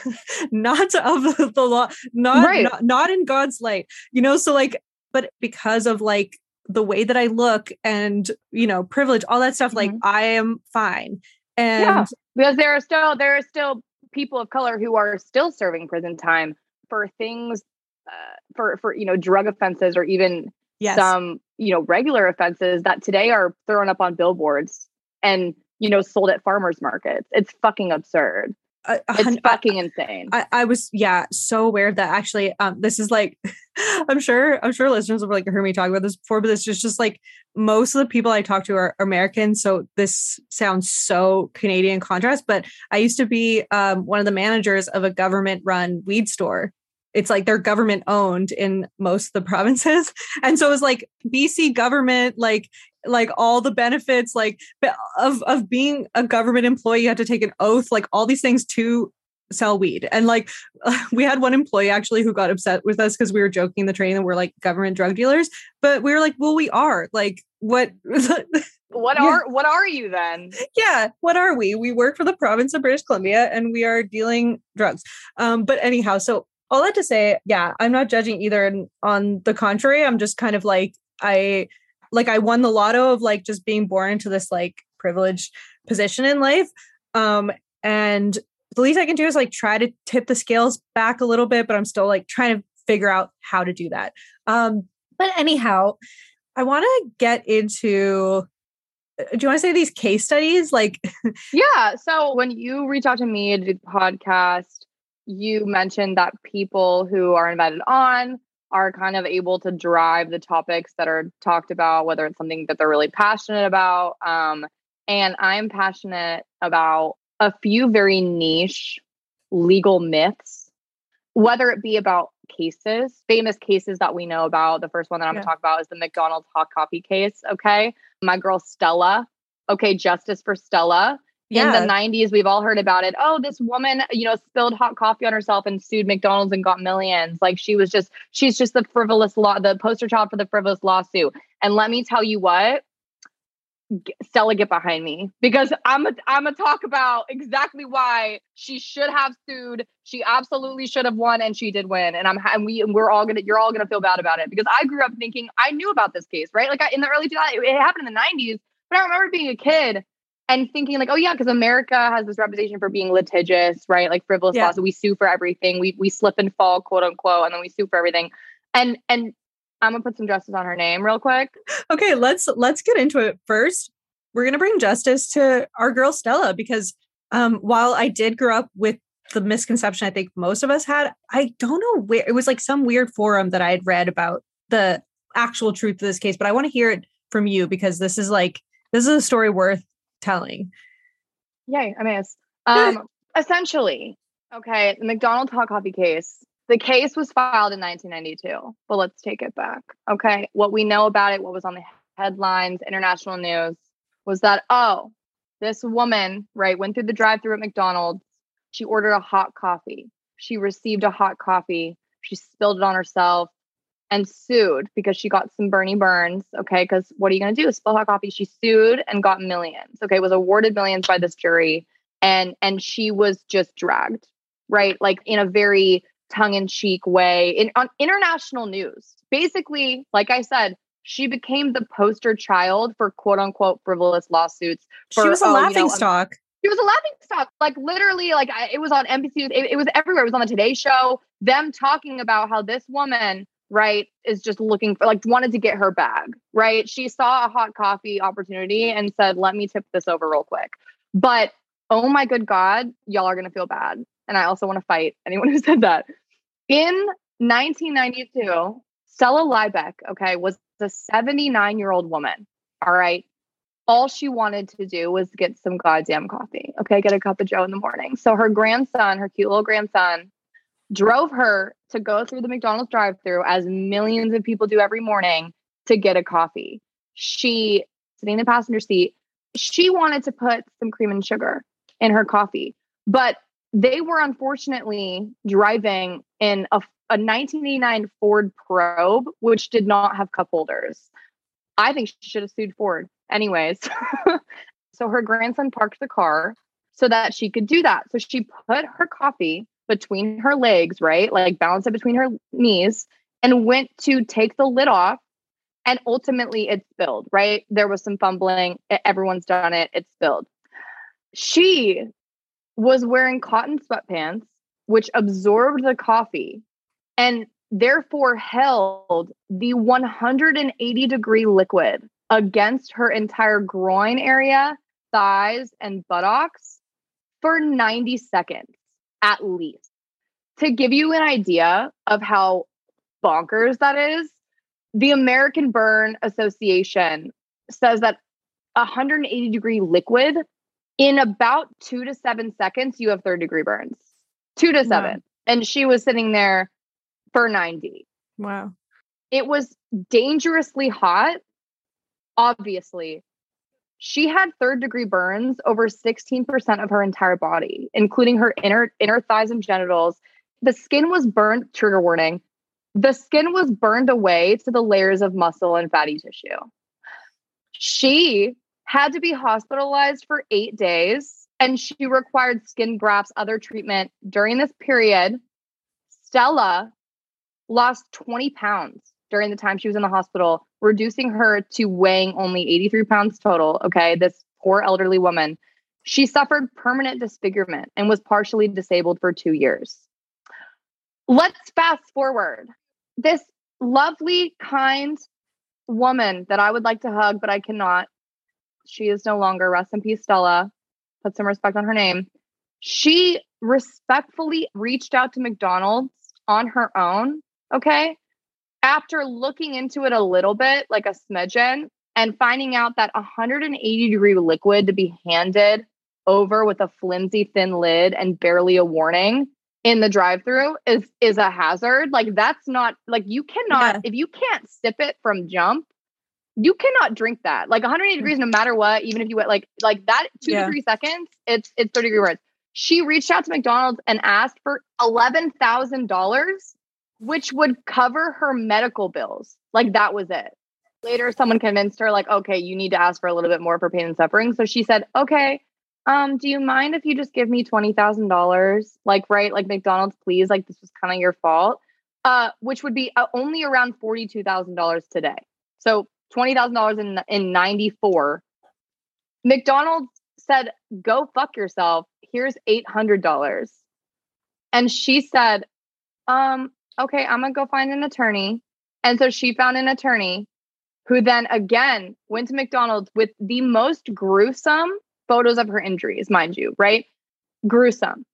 not of the law, not, Right. not not in God's light. You know, so like but because of like the way that I look and, you know, privilege, all that stuff like Mhm. I am fine. And Yeah. because there are still there are still people of color who are still serving prison time for things uh, for for you know drug offenses or even yes. some you know regular offenses that today are thrown up on billboards and you know sold at farmers markets it's fucking absurd a it's fucking insane I, I was yeah so aware of that actually um this is like I'm sure I'm sure listeners have like heard me talk about this before, but this is just like most of the people I talk to are American. So this sounds so Canadian contrast, but I used to be um one of the managers of a government run weed store. It's like they're government owned in most of the provinces. And so it was like BC government, like like all the benefits like of of being a government employee you had to take an oath like all these things to sell weed. And like we had one employee actually who got upset with us because we were joking in the train and we're like government drug dealers. But we were like well we are. Like what what Yeah. are what are you then? Yeah what are we? We work for the province of british columbia and we are dealing drugs. Um but anyhow so all that to say yeah i'm not judging either and on the contrary i'm just kind of like i like i won the lotto of like just being born into this like privileged position in life. Um and the least i can do is like try to tip the scales back a little bit but i'm still like trying to figure out how to do that. Um but anyhow i want to get into uh, do you want to say these case studies? Like yeah so when you reach out to me to do the podcast you mentioned that people who are invited on are kind of able to drive the topics that are talked about whether it's something that they're really passionate about um, and i'm passionate about a few very niche legal myths whether it be about cases famous cases that we know about. The first one that i'm Yeah. going to talk about is the mcdonald's hot coffee case okay? My girl stella okay justice for stella in the 90s we've all heard about it oh this woman you know spilled hot coffee on herself and sued mcdonald's and got millions like she was just she's just the frivolous law the poster child for the frivolous lawsuit and let me tell you what Stella, get behind me because I'm a, I'm gonna talk about exactly why she should have sued. She absolutely should have won, and she did win. And I'm and we and we're all gonna you're all gonna feel bad about it because I grew up thinking I knew about this case, right? Like I, in the early 2000s, it happened in the 90s, but I remember being a kid and thinking like, oh yeah, because America has this reputation for being litigious, right? Like frivolous Yeah. lawsuit. We sue for everything. We we slip and fall, quote unquote, and then we sue for everything. And and I'm gonna put some justice on her name real quick. okay let's let's get into it first we're going to bring justice to our girl stella because um while i did grow up with the misconception i think most of us had i don't know where it was like some weird forum that i had read about the actual truth of this case but i want to hear it from you because this is like this is a story worth telling Yay, I miss. Um, essentially, okay, the McDonald's hot coffee case. The case was filed in 1992, but let's take it back. Okay, what we know about it, what was on the headlines, international news, was that oh, this woman right went through the drive-through at McDonald's. She ordered a hot coffee. She received a hot coffee. She spilled it on herself and sued because she got some Bernie burns. Okay, because what are you going to do? Spill hot coffee? She sued and got millions. Okay, was awarded millions by this jury, and and she was just dragged, right? Like in a very tongue-in-cheek way in on international news. Basically, like I said, she became the poster child for quote unquote frivolous lawsuits. she was a oh, you laughing know, um, stock She was a laughing stock. Like literally, like I, it was on NBC. It, it was everywhere. It was on the Today Show. Them talking about how this woman, right, is just looking for, like, wanted to get her bag. Right, she saw a hot coffee opportunity and said, "Let me tip this over real quick." But oh my good God, y'all are gonna feel bad. And I also want to fight anyone who said that. In 1992, Stella Liebeck, okay, was a 79 year old woman. All right all she wanted to do was get some goddamn coffee. Okay, get a cup of Joe in the morning. So her grandson, her cute little grandson, drove her to go through the McDonald's drive-through as millions of people do every morning to get a coffee. She sitting in the passenger seat, she wanted to put some cream and sugar in her coffee. But they were unfortunately driving in a, a 1989 Ford Probe, which did not have cup holders. I think she should have sued Ford. Anyways, so her grandson parked the car so that she could do that. So she put her coffee between her legs, right? Like balance it between her knees and went to take the lid off. And ultimately it spilled, right? There was some fumbling. Everyone's done it. It spilled. She was wearing cotton sweatpants, which absorbed the coffee and therefore held the 180 degree liquid against her entire groin area, thighs, and buttocks for 90 seconds at least. To give you an idea of how bonkers that is, the American Burn Association says that 180 degree liquid in about two to seven seconds, you have third degree burns. Two to seven. Wow. And she was sitting there for 90. Wow. It was dangerously hot, obviously. She had third degree burns over 16% of her entire body, including her inner inner thighs and genitals. The skin was burned, trigger warning. The skin was burned away to the layers of muscle and fatty tissue. She had to be hospitalized for eight days and she required skin grafts, other treatment during this period. Stella lost 20 pounds during the time she was in the hospital, reducing her to weighing only 83 pounds total. Okay, this poor elderly woman. She suffered permanent disfigurement and was partially disabled for two years. Let's fast forward. This lovely, kind woman that I would like to hug, but I cannot. She is no longer. Rest in peace, Stella. Put some respect on her name. She respectfully reached out to McDonald's on her own. Okay after looking into it a little bit, like a smidgen, and finding out that 180 degree liquid to be handed over with a flimsy thin lid and barely a warning in the drive-through is is a hazard. Like that's not like you cannot yeah. if you can't sip it from jump, you cannot drink that. Like 180 mm. degrees, no matter what, even if you went like like that two yeah. to three seconds, it's it's 30 degree words. She reached out to McDonald's and asked for eleven thousand dollars which would cover her medical bills. Like that was it. Later, someone convinced her, like, okay, you need to ask for a little bit more for pain and suffering. So she said, okay, um, do you mind if you just give me twenty thousand dollars? Like, right, like McDonald's, please. Like, this was kind of your fault. Uh, which would be uh, only around forty-two thousand dollars today. So twenty thousand dollars in in '94. McDonald's said, "Go fuck yourself. Here's eight hundred dollars," and she said, "Um, okay, I'm gonna go find an attorney. And so she found an attorney who then again went to McDonald's with the most gruesome photos of her injuries, mind you, right? Gruesome.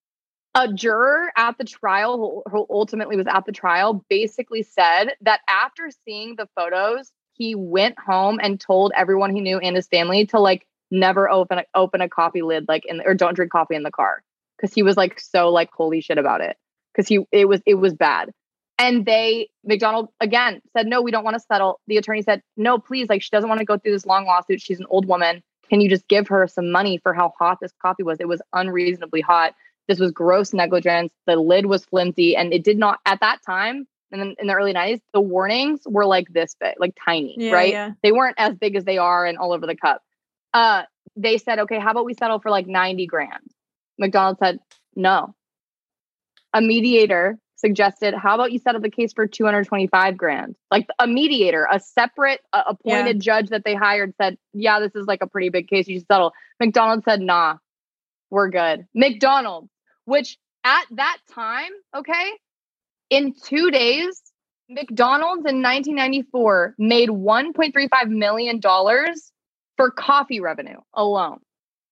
A juror at the trial, who ultimately was at the trial, basically said that after seeing the photos, he went home and told everyone he knew and his family to like never open a, open a coffee lid like in or don't drink coffee in the car because he was like so like holy shit about it because he it was it was bad and they, McDonald again said, no, we don't want to settle. The attorney said, no, please, like she doesn't want to go through this long lawsuit. She's an old woman. Can you just give her some money for how hot this coffee was? It was unreasonably hot. This was gross negligence. The lid was flimsy and it did not, at that time, and then in the early 90s, the warnings were like this big, like tiny, yeah, right? Yeah. They weren't as big as they are and all over the cup. Uh, they said, okay, how about we settle for like 90 grand? McDonald said, no. A mediator suggested, how about you settle the case for 225 grand? Like a mediator, a separate uh, appointed yeah. judge that they hired said, yeah, this is like a pretty big case. You should settle. McDonald said, nah, we're good. McDonald, which at that time, okay, in two days, McDonald's in 1994 made $1.35 million for coffee revenue alone.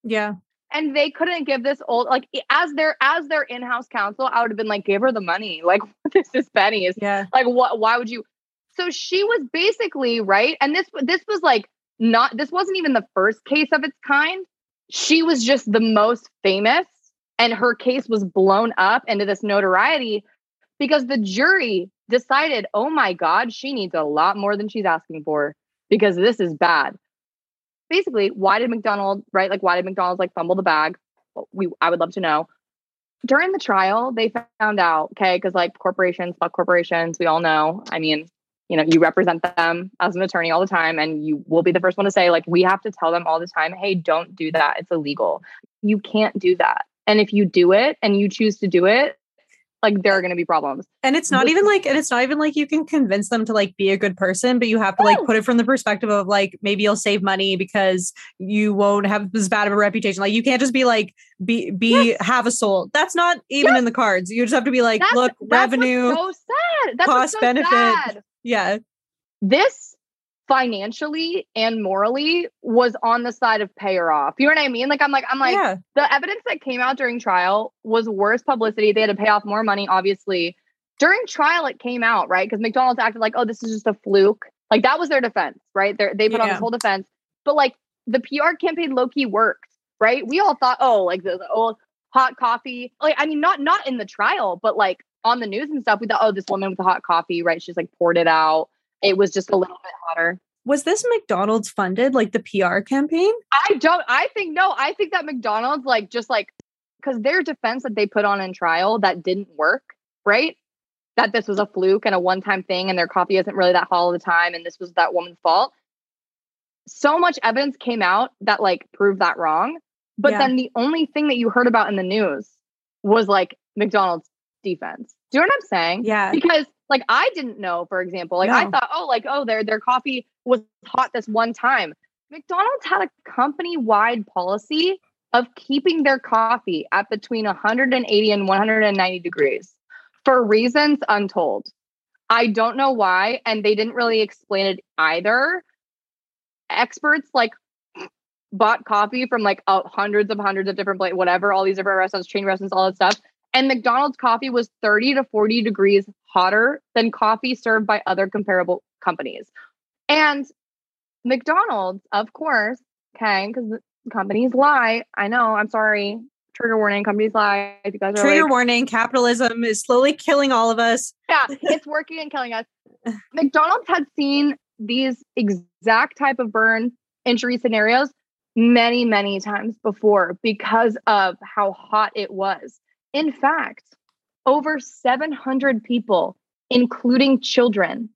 Yeah and they couldn't give this old like as their as their in-house counsel i would have been like give her the money. Like this is pennies yeah. like what why would you? So she was basically right and this this was like not this wasn't even the first case of its kind. She was just the most famous and her case was blown up into this notoriety because the jury decided oh my god she needs a lot more than she's asking for because this is bad basically, why did McDonald, right? Like, why did McDonald's like fumble the bag? We, I would love to know. during the trial, they found out, okay, because like corporations, fuck corporations, we all know. I mean, you know, you represent them as an attorney all the time, and you will be the first one to say, like, we have to tell them all the time, hey, don't do that. It's illegal. You can't do that. And if you do it and you choose to do it, like there are going to be problems. And it's not even like, and it's not even like you can convince them to like be a good person, but you have to like put it from the perspective of like maybe you'll save money because you won't have as bad of a reputation. Like you can't just be like be be have a soul. That's not even in the cards. You just have to be like, that's, look, that's revenue, so sad. That's cost so benefit. Sad. Yeah. This financially and morally was on the side of pay her off. You know what I mean? Like I'm like I'm like yeah. the evidence that came out during trial was worse publicity. They had to pay off more money obviously. During trial it came out, right? Cuz McDonald's acted like, "Oh, this is just a fluke." Like that was their defense, right? They're, they put yeah. on this whole defense. But like the PR campaign low key worked, right? We all thought, "Oh, like the, the old hot coffee." Like I mean not not in the trial, but like on the news and stuff, we thought, "Oh, this woman with the hot coffee, right? She's like poured it out." It was just a little bit hotter. Was this McDonald's funded, like the PR campaign? I don't, I think no, I think that McDonald's, like, just like, because their defense that they put on in trial that didn't work, right? That this was a fluke and a one time thing and their coffee isn't really that hot all the time and this was that woman's fault. So much evidence came out that like proved that wrong. But yeah. then the only thing that you heard about in the news was like McDonald's defense. Do you know what I'm saying? Yeah. Because like I didn't know, for example. Like no. I thought, oh, like, oh, their their coffee was hot this one time. McDonald's had a company-wide policy of keeping their coffee at between 180 and 190 degrees for reasons untold. I don't know why, and they didn't really explain it either. Experts like bought coffee from like uh, hundreds of hundreds of different places, whatever, all these different restaurants, chain restaurants, all that stuff. And McDonald's coffee was 30 to 40 degrees hotter than coffee served by other comparable companies. And McDonald's, of course, okay, because companies lie. I know, I'm sorry. Trigger warning, companies lie. If you guys are Trigger like, warning, capitalism is slowly killing all of us. Yeah, it's working and killing us. McDonald's had seen these exact type of burn injury scenarios many, many times before because of how hot it was. In fact, over 700 people, including children,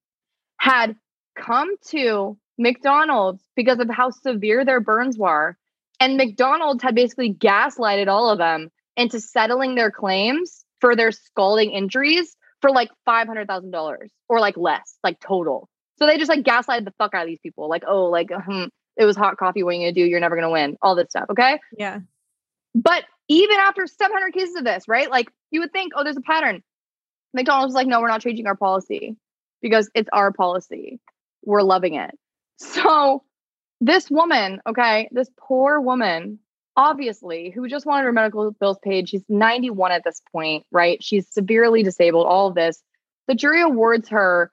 had come to McDonald's because of how severe their burns were. And McDonald's had basically gaslighted all of them into settling their claims for their scalding injuries for like $500,000 or like less, like total. So they just like gaslighted the fuck out of these people. Like, oh, like, hmm, it was hot coffee. What are you going to do? You're never going to win. All this stuff. Okay. Yeah. But even after 700 cases of this, right? Like you would think, oh, there's a pattern. McDonald's was like, no, we're not changing our policy because it's our policy. We're loving it. So this woman, okay, this poor woman, obviously, who just wanted her medical bills paid, she's 91 at this point, right? She's severely disabled, all of this. The jury awards her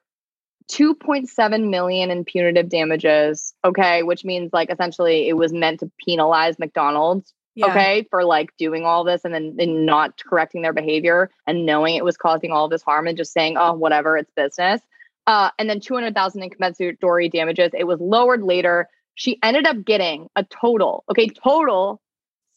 2.7 million in punitive damages, okay, which means like essentially it was meant to penalize McDonald's yeah. okay, for like doing all this and then and not correcting their behavior and knowing it was causing all this harm and just saying, oh, whatever, it's business. Uh, and then 200,000 in compensatory damages. It was lowered later. She ended up getting a total, okay, total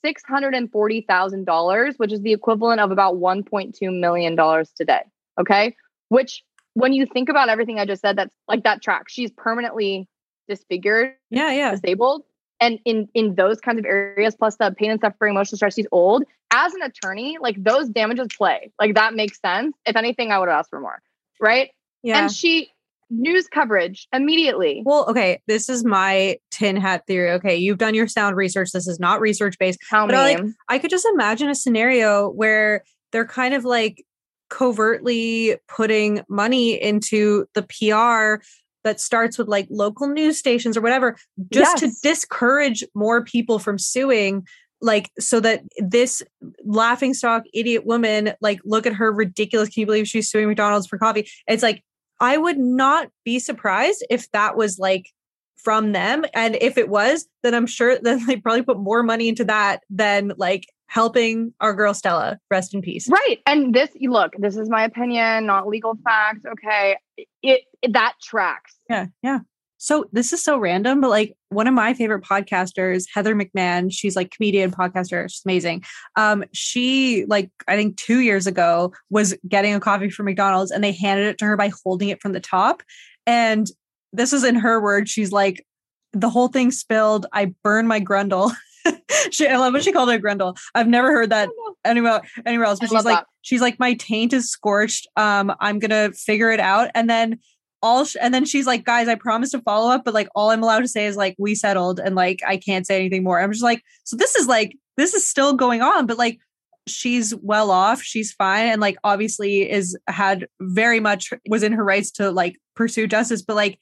$640,000, which is the equivalent of about $1.2 million today. Okay. Which, when you think about everything I just said, that's like that track. She's permanently disfigured, yeah, yeah, disabled and in in those kinds of areas plus the pain and suffering emotional stress he's old as an attorney like those damages play. Like that makes sense. If anything i would have asked for more right? Yeah. and she news coverage immediately. Well okay this is my tin hat theory. Okay you've done your sound research. This is not research based How but I, like, I could just imagine a scenario where they're kind of like covertly putting money into the PR that starts with like local news stations or whatever just yes. to discourage more people from suing like so that this laughing stock idiot woman like look at her ridiculous can you believe she's suing mcdonald's for coffee it's like i would not be surprised if that was like from them and if it was then i'm sure then they probably put more money into that than like helping our girl Stella. Rest in peace. Right. And this, look, this is my opinion, not legal facts. Okay. It, it that tracks. Yeah. Yeah. So this is so random, but like one of my favorite podcasters, Heather McMahan, she's like comedian podcaster, she's amazing. Um, she like I think two years ago was getting a coffee from McDonald's and they handed it to her by holding it from the top. And this is in her words. She's like, the whole thing spilled. I burned my grundle. she, I love what she called it Grendel. I've never heard that anywhere anywhere else. But she's like, that. she's like, my taint is scorched. Um, I'm gonna figure it out. And then all sh- and then she's like guys i promise to follow up but like all i'm allowed to say is like we settled and like i can't say anything more i'm just like so this is like this is still going on but like she's well off she's fine and like obviously is had very much was in her rights to like pursue justice but like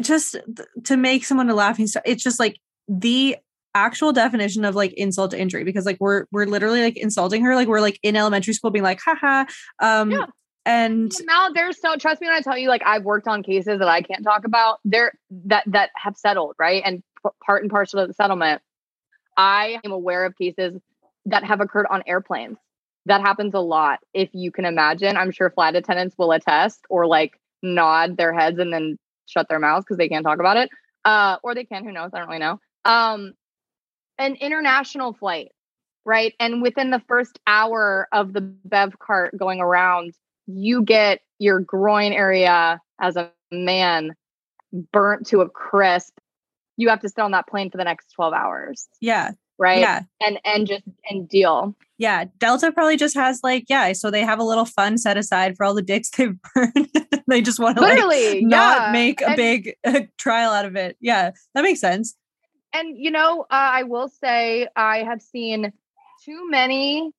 just to make someone a laughing stock it's just like the actual definition of like insult to injury because like we're we're literally like insulting her like we're like in elementary school being like haha um yeah. And now there's so trust me when I tell you, like I've worked on cases that I can't talk about there that that have settled, right? And p- part and parcel of the settlement, I am aware of cases that have occurred on airplanes. That happens a lot. If you can imagine, I'm sure flight attendants will attest or like nod their heads and then shut their mouths because they can't talk about it. Uh, or they can, who knows? I don't really know. Um, an international flight, right? And within the first hour of the Bev cart going around, you get your groin area as a man burnt to a crisp. You have to sit on that plane for the next 12 hours. Yeah. Right? Yeah. And and just and deal. Yeah. Delta probably just has like yeah so they have a little fun set aside for all the dicks they've burned they just want to literally like, not yeah. make a and, big uh, trial out of it. Yeah. That makes sense and you know uh, i will say i have seen too many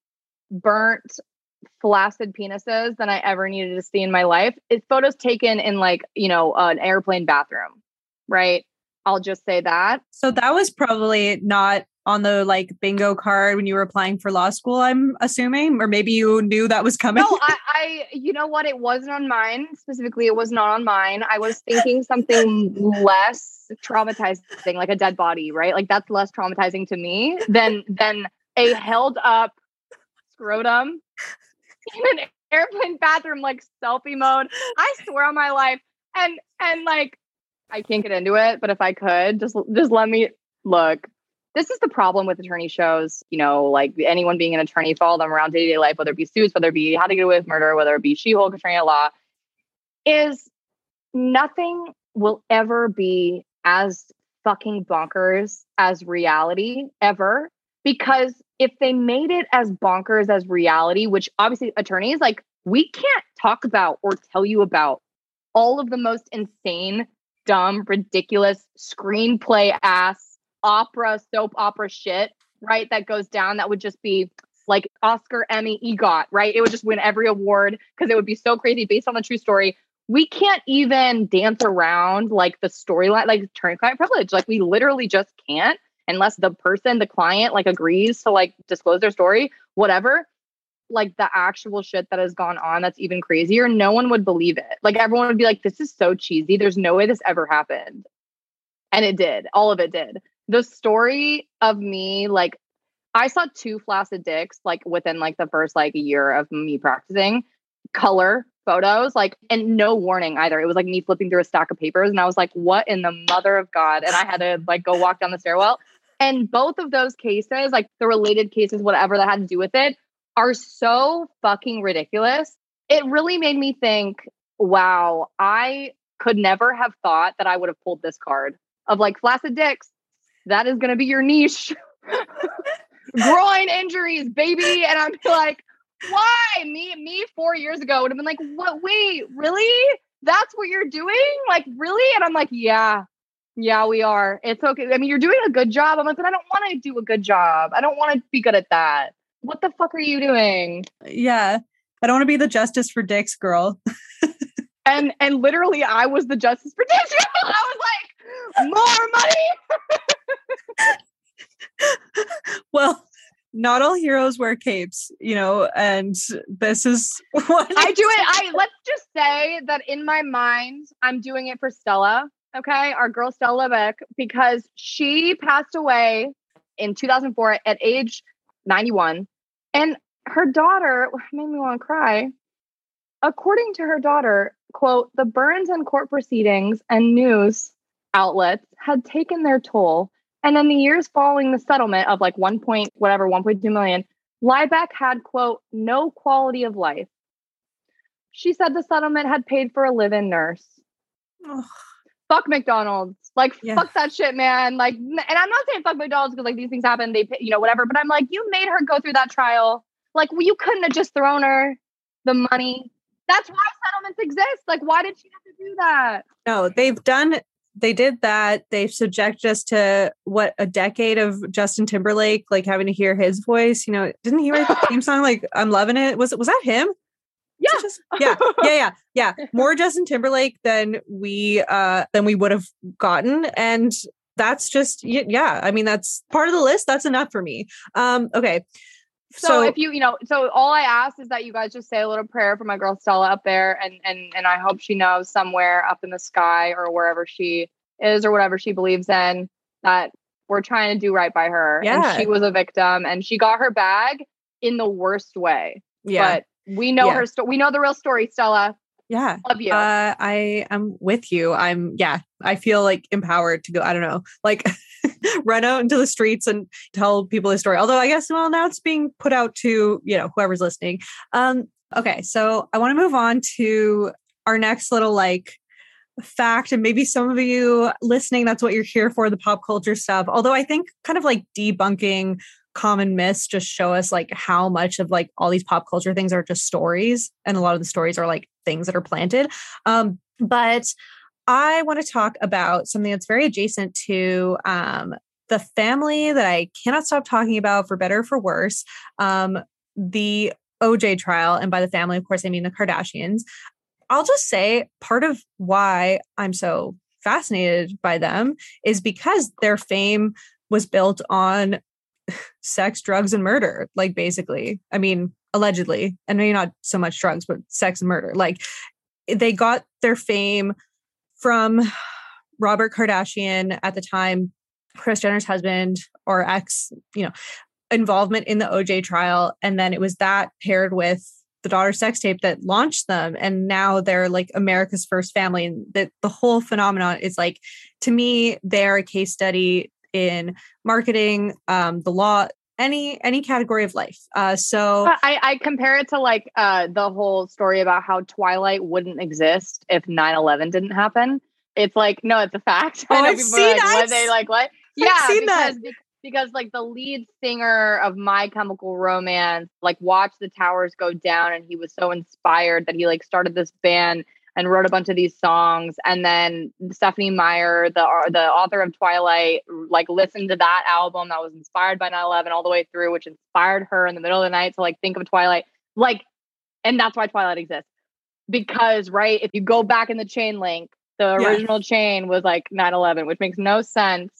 burnt flaccid penises than I ever needed to see in my life. It's photos taken in like, you know, an airplane bathroom, right? I'll just say that. So that was probably not on the like bingo card when you were applying for law school, I'm assuming, or maybe you knew that was coming. No, I, I you know what? It wasn't on mine specifically. It was not on mine. I was thinking something less traumatizing, like a dead body, right? Like that's less traumatizing to me than than a held up scrotum in an airplane bathroom, like selfie mode. I swear on my life. And and like I can't get into it, but if I could, just just let me look. This is the problem with attorney shows, you know, like anyone being an attorney, follow them around day to day life, whether it be suits, whether it be how to get away with murder, whether it be She-Hulk, attorney at law, is nothing will ever be as fucking bonkers as reality ever because if they made it as bonkers as reality, which obviously attorneys like we can't talk about or tell you about all of the most insane, dumb, ridiculous screenplay ass opera, soap opera shit, right? That goes down that would just be like Oscar, Emmy, EGOT, right? It would just win every award because it would be so crazy based on the true story. We can't even dance around like the storyline, like attorney client privilege. Like we literally just can't unless the person, the client, like agrees to like disclose their story, whatever, like the actual shit that has gone on that's even crazier, no one would believe it. Like everyone would be like, this is so cheesy. There's no way this ever happened. And it did. All of it did. The story of me, like, I saw two flaccid dicks like within like the first like year of me practicing color photos, like, and no warning either. It was like me flipping through a stack of papers, and I was like, "What in the mother of God?" And I had to like go walk down the stairwell. And both of those cases, like the related cases, whatever that had to do with it, are so fucking ridiculous. It really made me think, wow, I could never have thought that I would have pulled this card of like flaccid dicks. That is going to be your niche. Groin injuries, baby. And I'm like, why? Me, me four years ago would have been like, what? Wait, really? That's what you're doing? Like, really? And I'm like, yeah, yeah, we are. It's okay. I mean, you're doing a good job. I'm like, but I don't want to do a good job. I don't want to be good at that. What the fuck are you doing? Yeah. I don't want to be the justice for dicks girl. and and literally I was the justice for dicks girl. I was like, more money. well, not all heroes wear capes, you know, and this is what I do it. I let's just say that in my mind, I'm doing it for Stella okay, our girl Stella Beck, because she passed away in 2004 at age 91. And her daughter made me want to cry. According to her daughter, quote, the burns and court proceedings and news outlets had taken their toll. And then the years following the settlement of like 1 point whatever, 1.2 million, Liebeck had, quote, no quality of life. She said the settlement had paid for a live in nurse. Ugh. Fuck McDonald's. Like, Yeah. fuck that shit, man. Like, and I'm not saying fuck McDonald's because like these things happen, they, pay, you know, whatever. But I'm like, you made her go through that trial. Like, well, you couldn't have just thrown her the money. That's why settlements exist. Like, why did she have to do that? No, they've done they did that. They've subjected us to what a decade of Justin Timberlake, like having to hear his voice. You know, didn't he write the theme song? Like, I'm loving it. Was it was that him? Yeah. Just- yeah, yeah, yeah, yeah. More Justin Timberlake than we uh than we would have gotten, and that's just yeah. I mean, that's part of the list. That's enough for me. Um, okay. So, if you, you know, so all I ask is that you guys just say a little prayer for my girl Stella up there, and and and I hope she knows somewhere up in the sky or wherever she is or whatever she believes in that we're trying to do right by her. Yeah. And she was a victim, and she got her bag in the worst way. yeah, But we know Yeah. her story. We know the real story, Stella. yeah. Love you. Uh, I am with you. I'm yeah. I feel like empowered to go. I don't know, like run out into the streets and tell people the story. Although I guess well now it's being put out to you know whoever's listening. Um. Okay, so I want to move on to our next little like fact and maybe some of you listening that's what you're here for the pop culture stuff although i think kind of like debunking common myths just show us like how much of like all these pop culture things are just stories and a lot of the stories are like things that are planted um but i want to talk about something that's very adjacent to um the family that i cannot stop talking about for better or for worse um the oj trial and by the family of course i mean the kardashians I'll just say part of why I'm so fascinated by them is because their fame was built on sex, drugs, and murder. Like, basically, I mean, allegedly, and maybe not so much drugs, but sex and murder. Like, they got their fame from Robert Kardashian at the time, Kris Jenner's husband or ex, you know, involvement in the OJ trial. And then it was that paired with the daughter sex tape that launched them and now they're like america's first family and that the whole phenomenon is like to me they're a case study in marketing um, the law any any category of life uh, so I, I compare it to like uh, the whole story about how Twilight wouldn't exist if 9-11 didn't happen. It's like, no, it's a fact. Oh, I know I've seen- like, I've what they like what? Yeah, seen that. because, because like the lead singer of My Chemical Romance, like watched the towers go down and he was so inspired that he like started this band and wrote a bunch of these songs. And then Stephenie Meyer, the uh, the author of Twilight, like listened to that album that was inspired by 9/11 all the way through, which inspired her in the middle of the night to like think of Twilight. Like, and that's why Twilight exists. Because right, if you go back in the chain link, the original chain was like 9/11, which makes no sense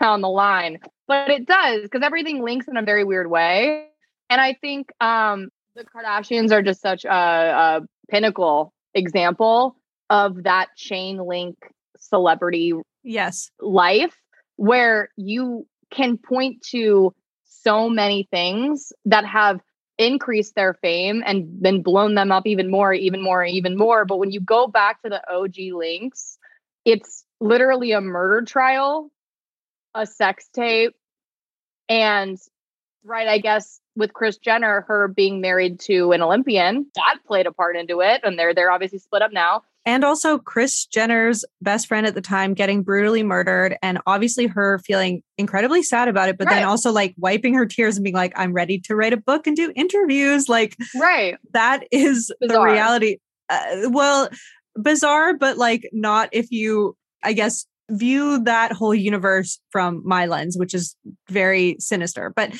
down the line, but it does because everything links in a very weird way. And I think um, the Kardashians are just such a, a pinnacle example of that chain link celebrity yes life where you can point to so many things that have increased their fame and then blown them up even more, even more, even more. But when you go back to the OG links, it's literally a murder trial, a sex tape, and right, I guess with Kris Jenner, her being married to an Olympian, that played a part into it. And they're they're obviously split up now. and also Kris Jenner's best friend at the time getting brutally murdered and obviously her feeling incredibly sad about it but Right. then also like wiping her tears and being like I'm ready to write a book and do interviews like Right. that is the reality uh, well bizarre but like not if you i guess view that whole universe from my lens which is very sinister but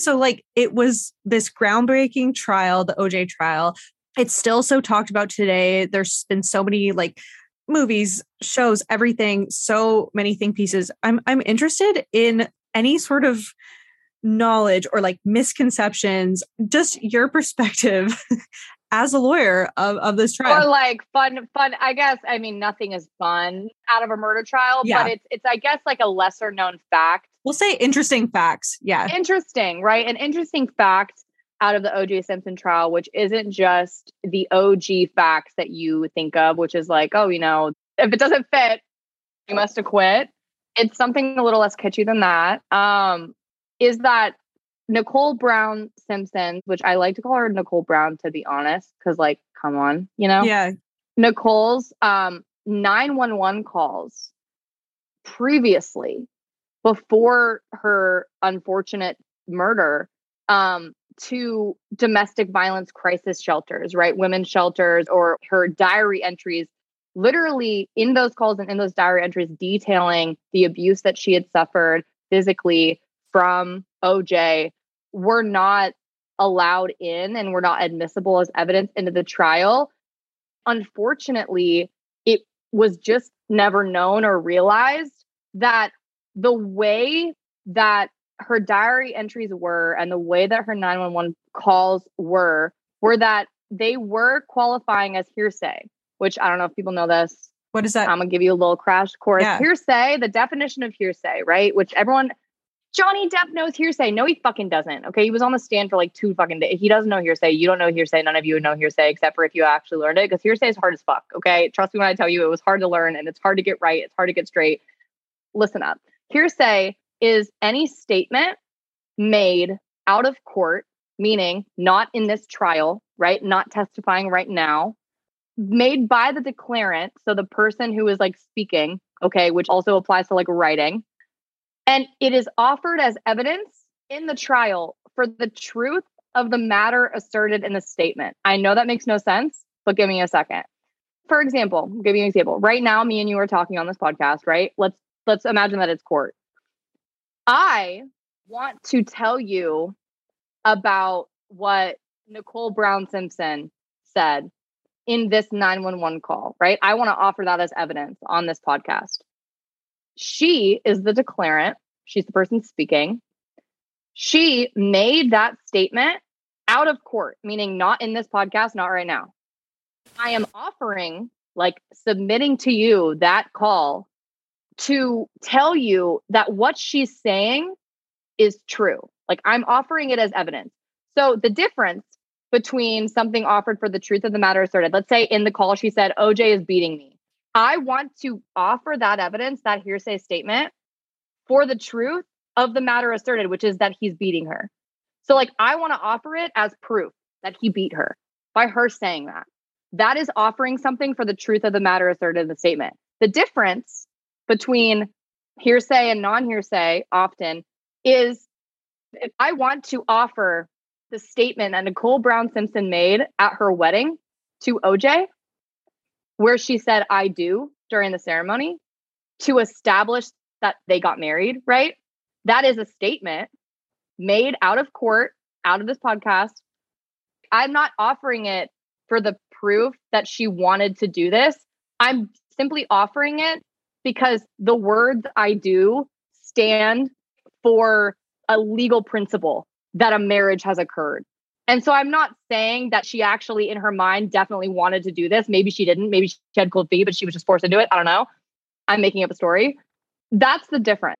so like it was this groundbreaking trial the oj trial it's still so talked about today there's been so many like movies shows everything so many think pieces i'm i'm interested in any sort of knowledge or like misconceptions just your perspective as a lawyer of, of this trial. Or like fun, fun. I guess. I mean, nothing is fun out of a murder trial, Yeah. but it's it's. I guess like a lesser known fact. We'll say interesting facts yeah Interesting, right? An interesting fact out of the O.J. Simpson trial, which isn't just the OG facts that you think of, which is like, oh, you know, if it doesn't fit, you must acquit. It's something a little less kitschy than that. Um, is that Nicole Brown Simpson, which I like to call her Nicole Brown to be honest, because like, come on, you know? Yeah. Nicole's um 911 calls previously before her unfortunate murder um to domestic violence crisis shelters, right? Women's shelters or her diary entries literally in those calls and in those diary entries detailing the abuse that she had suffered physically from OJ were not allowed in and were not admissible as evidence into the trial. Unfortunately, it was just never known or realized that the way that her diary entries were and the way that her 911 calls were were that they were qualifying as hearsay which I don't know if people know this. What is that? I'm gonna give you a little crash course. Yeah. Hearsay, the definition of hearsay, right? Which everyone, Johnny Depp knows hearsay. No, he fucking doesn't. Okay, he was on the stand for like two fucking days. He doesn't know hearsay. You don't know hearsay. None of you would know hearsay except for if you actually learned it. Because hearsay is hard as fuck. Okay, trust me when I tell you, it was hard to learn and it's hard to get right. It's hard to get straight. Listen up. Hearsay is any statement made out of court, meaning not in this trial, right? Not testifying right now, made by the declarant, so the person who is like speaking, okay, which also applies to like writing, and it is offered as evidence in the trial for the truth of the matter asserted in the statement. I know that makes no sense, but give me a second. For example, give you an example. Right now, me and you are talking on this podcast, right? Let's let's imagine that it's court. I want to tell you about what Nicole Brown Simpson said in this 911 call, right? I want to offer that as evidence on this podcast. She is the declarant, she's the person speaking. She made that statement out of court, meaning not in this podcast, not right now. I am offering, like, submitting to you that call to tell you that what she's saying is true. Like, I'm offering it as evidence. So, the difference between something offered for the truth of the matter asserted. Let's say in the call she said, OJ is beating me. I want to offer that evidence, that hearsay statement, for the truth of the matter asserted, which is that he's beating her. So, like, I want to offer it as proof that he beat her by her saying that. That is offering something for the truth of the matter asserted in the statement. The difference between hearsay and non hearsay often is if I want to offer the statement that Nicole Brown Simpson made at her wedding to OJ, where she said, I do during the ceremony to establish that they got married, right? That is a statement made out of court, out of this podcast. I'm not offering it for the proof that she wanted to do this. I'm simply offering it because the words I do stand for a legal principle that a marriage has occurred. And so I'm not saying that she actually, in her mind, definitely wanted to do this. Maybe she didn't. Maybe she had cold feet, but she was just forced to do it. I don't know. I'm making up a story. That's the difference.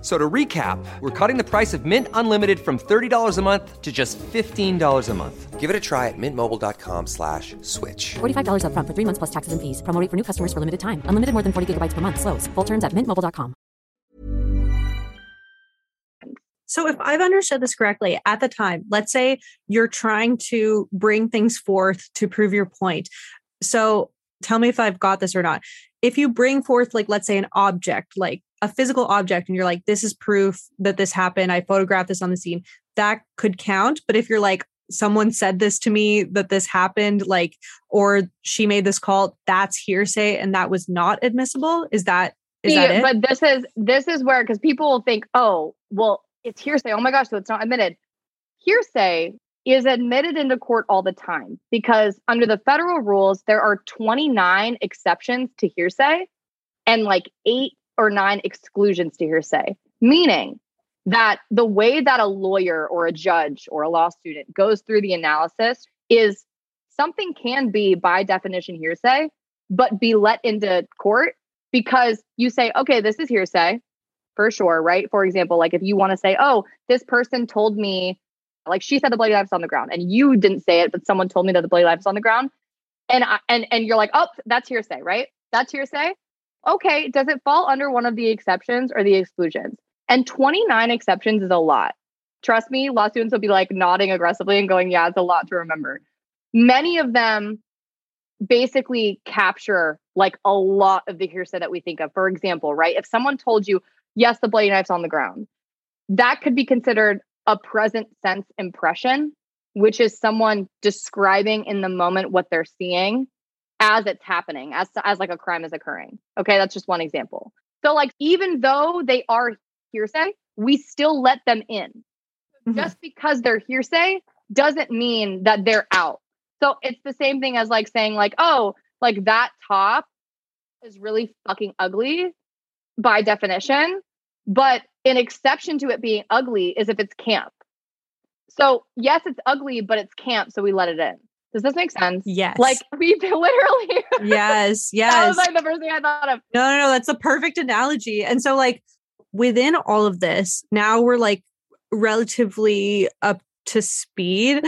F- So to recap, we're cutting the price of Mint Unlimited from $30 a month to just $15 a month. Give it a try at mintmobile.com slash switch. $45 upfront for three months plus taxes and fees. Promo rate for new customers for limited time. Unlimited more than 40 gigabytes per month. Slows. Full terms at mintmobile.com. So, if I've understood this correctly, at the time, let's say you're trying to bring things forth to prove your point. So, tell me if I've got this or not. If you bring forth, like, let's say an object, like a physical object and you're like this is proof that this happened. I photographed this on the scene. That could count but if you're like someone said this to me that this happened like or she made this call that's hearsay and that was not admissible? Is that is yeah, that it? but this is this is where because people will think oh well it's hearsay. Oh my gosh so it's not admitted. Hearsay is admitted into court all the time because under the federal rules there are 29 exceptions to hearsay and like eight or nine exclusions to hearsay, meaning that the way that a lawyer or a judge or a law student goes through the analysis is something can be by definition hearsay, but be let into court because you say, okay, this is hearsay for sure, right? For example, like if you want to say, oh, this person told me, like she said the bloody knife's on the ground, and you didn't say it, but someone told me that the bloody knife's on the ground, and I, and and you're like, oh, that's hearsay, right? That's hearsay okay, does it fall under one of the exceptions or the exclusions? And 29 exceptions is a lot. Trust me, law students will be like nodding aggressively and going, yeah, it's a lot to remember. Many of them basically capture like a lot of the hearsay that we think of. For example, right? If someone told you, yes, the bloody knife's on the ground, that could be considered a present sense impression, which is someone describing in the moment what they're seeing as it's happening, as as like a crime is occurring. Okay, that's just one example. So like even though they are hearsay, we still let them in. Mm-hmm. Just because they're hearsay doesn't mean that they're out. So it's the same thing as like saying like, "Oh, like that top is really fucking ugly by definition." But an exception to it being ugly is if it's camp. So, yes, it's ugly, but it's camp, so we let it in. Does this make sense? Yes. Like we literally. yes. Yes. that was like the first thing I thought of. No, no, no. That's a perfect analogy. And so, like, within all of this, now we're like relatively up to speed.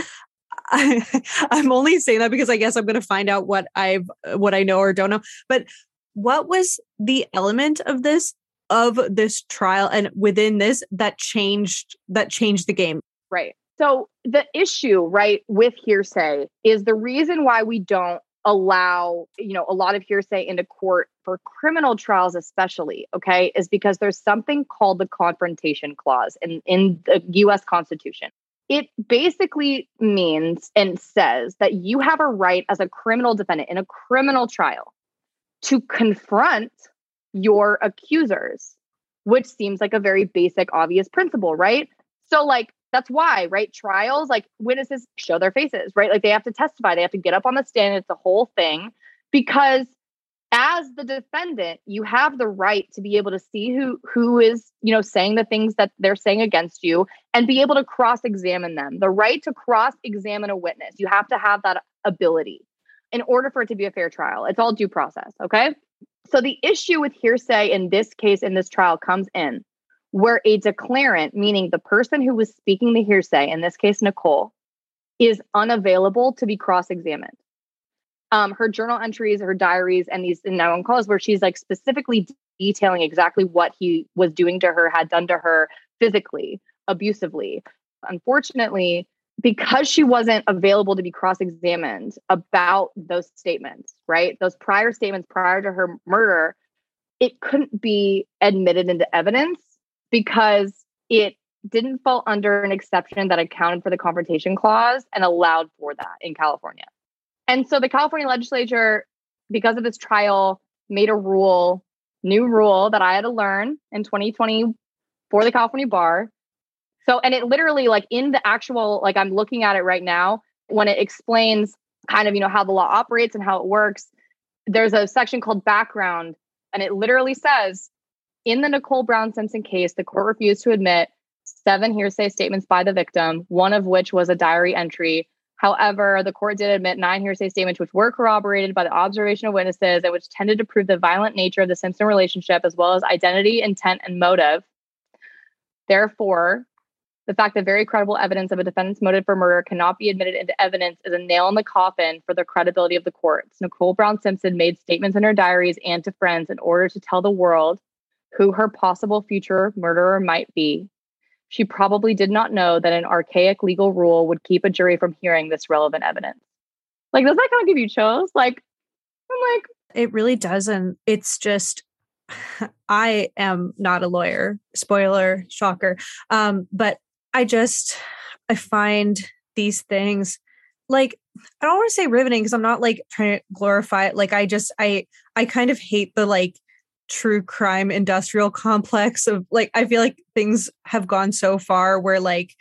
I, I'm only saying that because I guess I'm going to find out what I've what I know or don't know. But what was the element of this of this trial and within this that changed that changed the game? Right. So the issue, right, with hearsay is the reason why we don't allow, you know, a lot of hearsay into court for criminal trials especially, okay, is because there's something called the confrontation clause in in the US Constitution. It basically means and says that you have a right as a criminal defendant in a criminal trial to confront your accusers, which seems like a very basic obvious principle, right? So like that's why, right? Trials, like witnesses show their faces, right? Like they have to testify, they have to get up on the stand. It's a whole thing because as the defendant, you have the right to be able to see who who is, you know, saying the things that they're saying against you and be able to cross-examine them. The right to cross-examine a witness. You have to have that ability in order for it to be a fair trial. It's all due process, okay? So the issue with hearsay in this case in this trial comes in where a declarant, meaning the person who was speaking the hearsay, in this case, Nicole, is unavailable to be cross examined. Um, her journal entries, her diaries, and these and now on calls where she's like specifically detailing exactly what he was doing to her, had done to her physically, abusively. Unfortunately, because she wasn't available to be cross examined about those statements, right? Those prior statements prior to her murder, it couldn't be admitted into evidence because it didn't fall under an exception that accounted for the confrontation clause and allowed for that in California. And so the California legislature, because of this trial, made a rule, new rule that I had to learn in 2020 for the California bar. So, and it literally, like in the actual, like I'm looking at it right now, when it explains kind of, you know, how the law operates and how it works, there's a section called background, and it literally says in the Nicole Brown Simpson case, the court refused to admit seven hearsay statements by the victim, one of which was a diary entry. However, the court did admit nine hearsay statements, which were corroborated by the observation of witnesses and which tended to prove the violent nature of the Simpson relationship, as well as identity, intent, and motive. Therefore, the fact that very credible evidence of a defendant's motive for murder cannot be admitted into evidence is a nail in the coffin for the credibility of the courts. Nicole Brown Simpson made statements in her diaries and to friends in order to tell the world who her possible future murderer might be. She probably did not know that an archaic legal rule would keep a jury from hearing this relevant evidence. Like, does that kind of give you chills? Like, I'm like, it really doesn't. It's just I am not a lawyer. Spoiler, shocker. Um, but I just I find these things like I don't want to say riveting because I'm not like trying to glorify it. Like I just I I kind of hate the like true crime industrial complex of like I feel like things have gone so far where like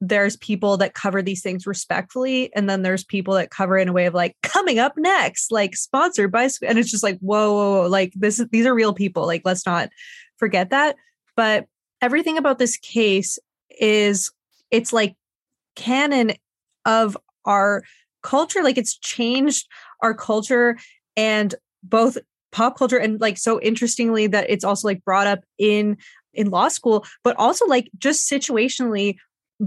there's people that cover these things respectfully and then there's people that cover in a way of like coming up next like sponsored by and it's just like whoa, whoa, whoa like this these are real people like let's not forget that. But everything about this case is it's like canon of our culture like it's changed our culture and both pop culture and like so interestingly that it's also like brought up in in law school but also like just situationally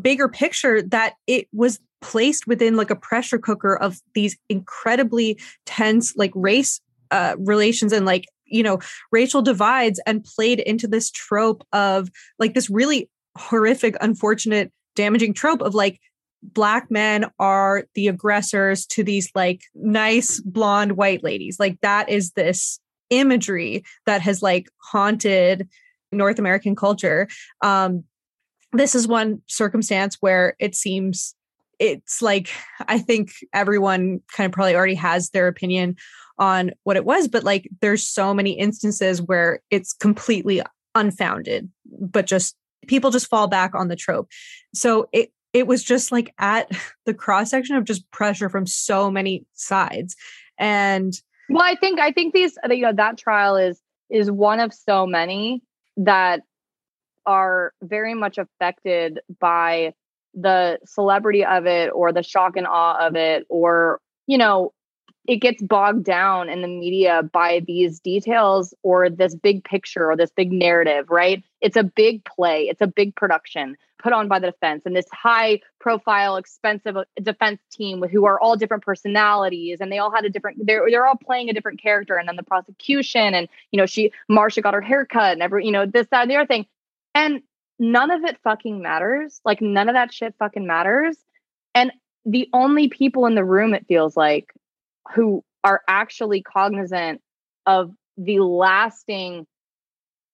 bigger picture that it was placed within like a pressure cooker of these incredibly tense like race uh relations and like you know racial divides and played into this trope of like this really horrific unfortunate damaging trope of like black men are the aggressors to these like nice blonde white ladies like that is this imagery that has like haunted north american culture um this is one circumstance where it seems it's like I think everyone kind of probably already has their opinion on what it was, but like there's so many instances where it's completely unfounded, but just people just fall back on the trope. So it it was just like at the cross section of just pressure from so many sides. And well, I think I think these you know that trial is is one of so many that are very much affected by the celebrity of it or the shock and awe of it or you know it gets bogged down in the media by these details or this big picture or this big narrative right it's a big play it's a big production put on by the defense and this high profile expensive uh, defense team who are all different personalities and they all had a different they're, they're all playing a different character and then the prosecution and you know she Marcia got her haircut and every you know this that and the other thing and none of it fucking matters. Like none of that shit fucking matters. And the only people in the room, it feels like, who are actually cognizant of the lasting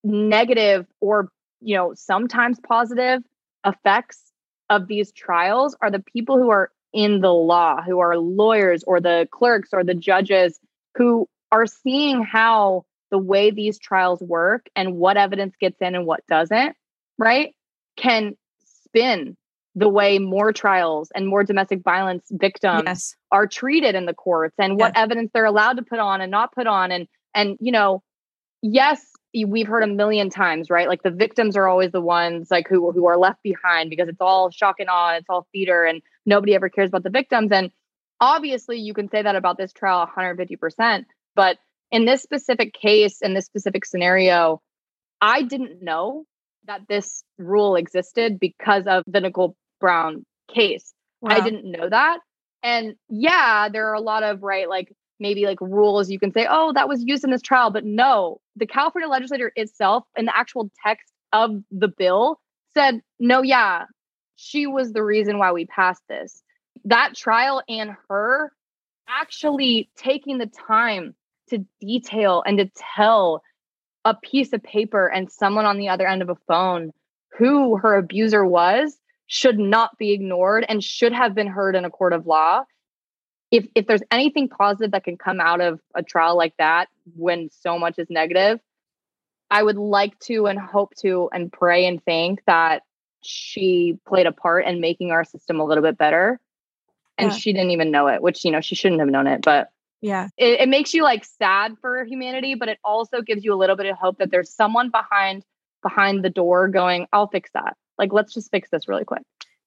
negative or, you know, sometimes positive effects of these trials are the people who are in the law, who are lawyers or the clerks or the judges who are seeing how the way these trials work and what evidence gets in and what doesn't, right, can spin the way more trials and more domestic violence victims yes. are treated in the courts and what yes. evidence they're allowed to put on and not put on and and you know yes we've heard a million times right like the victims are always the ones like who who are left behind because it's all shock and awe it's all theater and nobody ever cares about the victims and obviously you can say that about this trial 150% but in this specific case, in this specific scenario, I didn't know that this rule existed because of the Nicole Brown case. Wow. I didn't know that. And yeah, there are a lot of, right, like maybe like rules you can say, oh, that was used in this trial. But no, the California legislature itself, in the actual text of the bill, said, no, yeah, she was the reason why we passed this. That trial and her actually taking the time to detail and to tell a piece of paper and someone on the other end of a phone who her abuser was should not be ignored and should have been heard in a court of law. If if there's anything positive that can come out of a trial like that when so much is negative, I would like to and hope to and pray and think that she played a part in making our system a little bit better. And yeah. she didn't even know it, which you know she shouldn't have known it, but yeah it, it makes you like sad for humanity but it also gives you a little bit of hope that there's someone behind behind the door going i'll fix that like let's just fix this really quick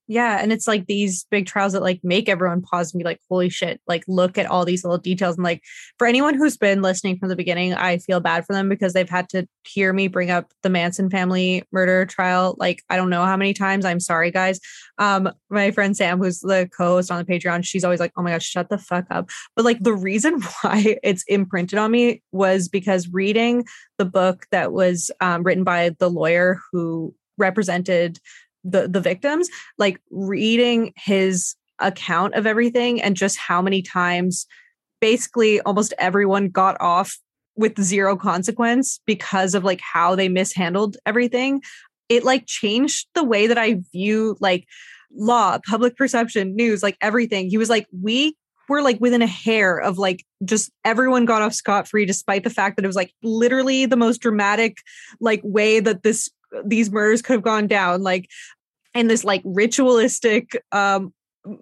Yeah. And it's like these big trials that like make everyone pause and be like, holy shit, like look at all these little details. And like for anyone who's been listening from the beginning, I feel bad for them because they've had to hear me bring up the Manson family murder trial. Like, I don't know how many times. I'm sorry, guys. Um, my friend Sam, who's the co-host on the Patreon, she's always like, oh my gosh, shut the fuck up. But like the reason why it's imprinted on me was because reading the book that was um, written by the lawyer who represented the the victims like reading his account of everything and just how many times basically almost everyone got off with zero consequence because of like how they mishandled everything it like changed the way that i view like law public perception news like everything. He was like we were like within a hair of like just everyone got off scot free despite the fact that it was like literally the most dramatic like way that this these murders could have gone down like and this like ritualistic um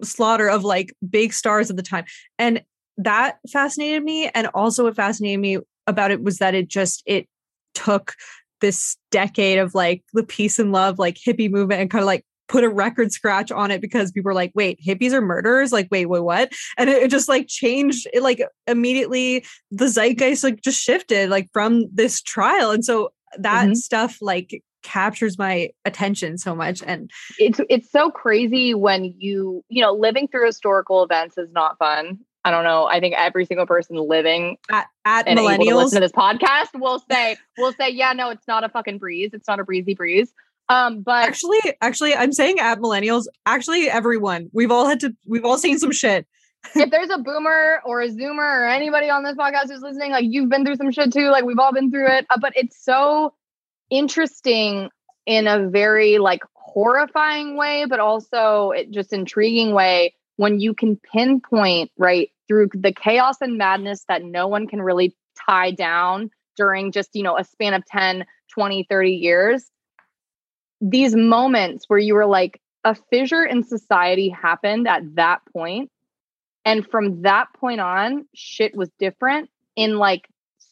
slaughter of like big stars at the time. And that fascinated me and also what fascinated me about it was that it just it took this decade of like the peace and love like hippie movement and kind of like put a record scratch on it because people were like wait hippies are murderers? Like wait wait what? And it, it just like changed it like immediately the zeitgeist like just shifted like from this trial. And so that mm-hmm. stuff like captures my attention so much and it's it's so crazy when you you know living through historical events is not fun I don't know. I think every single person living at, at and millennials to listen to this podcast will say will say, yeah, no, it's not a fucking breeze. It's not a breezy breeze. Um, but actually, actually, I'm saying at millennials. Actually, everyone. We've all had to. We've all seen some shit. if there's a boomer or a zoomer or anybody on this podcast who's listening, like you've been through some shit too. Like we've all been through it. Uh, but it's so interesting in a very like horrifying way, but also it just intriguing way when you can pinpoint right through the chaos and madness that no one can really tie down during just, you know, a span of 10, 20, 30 years. These moments where you were like, a fissure in society happened at that point, And from that point on, shit was different in like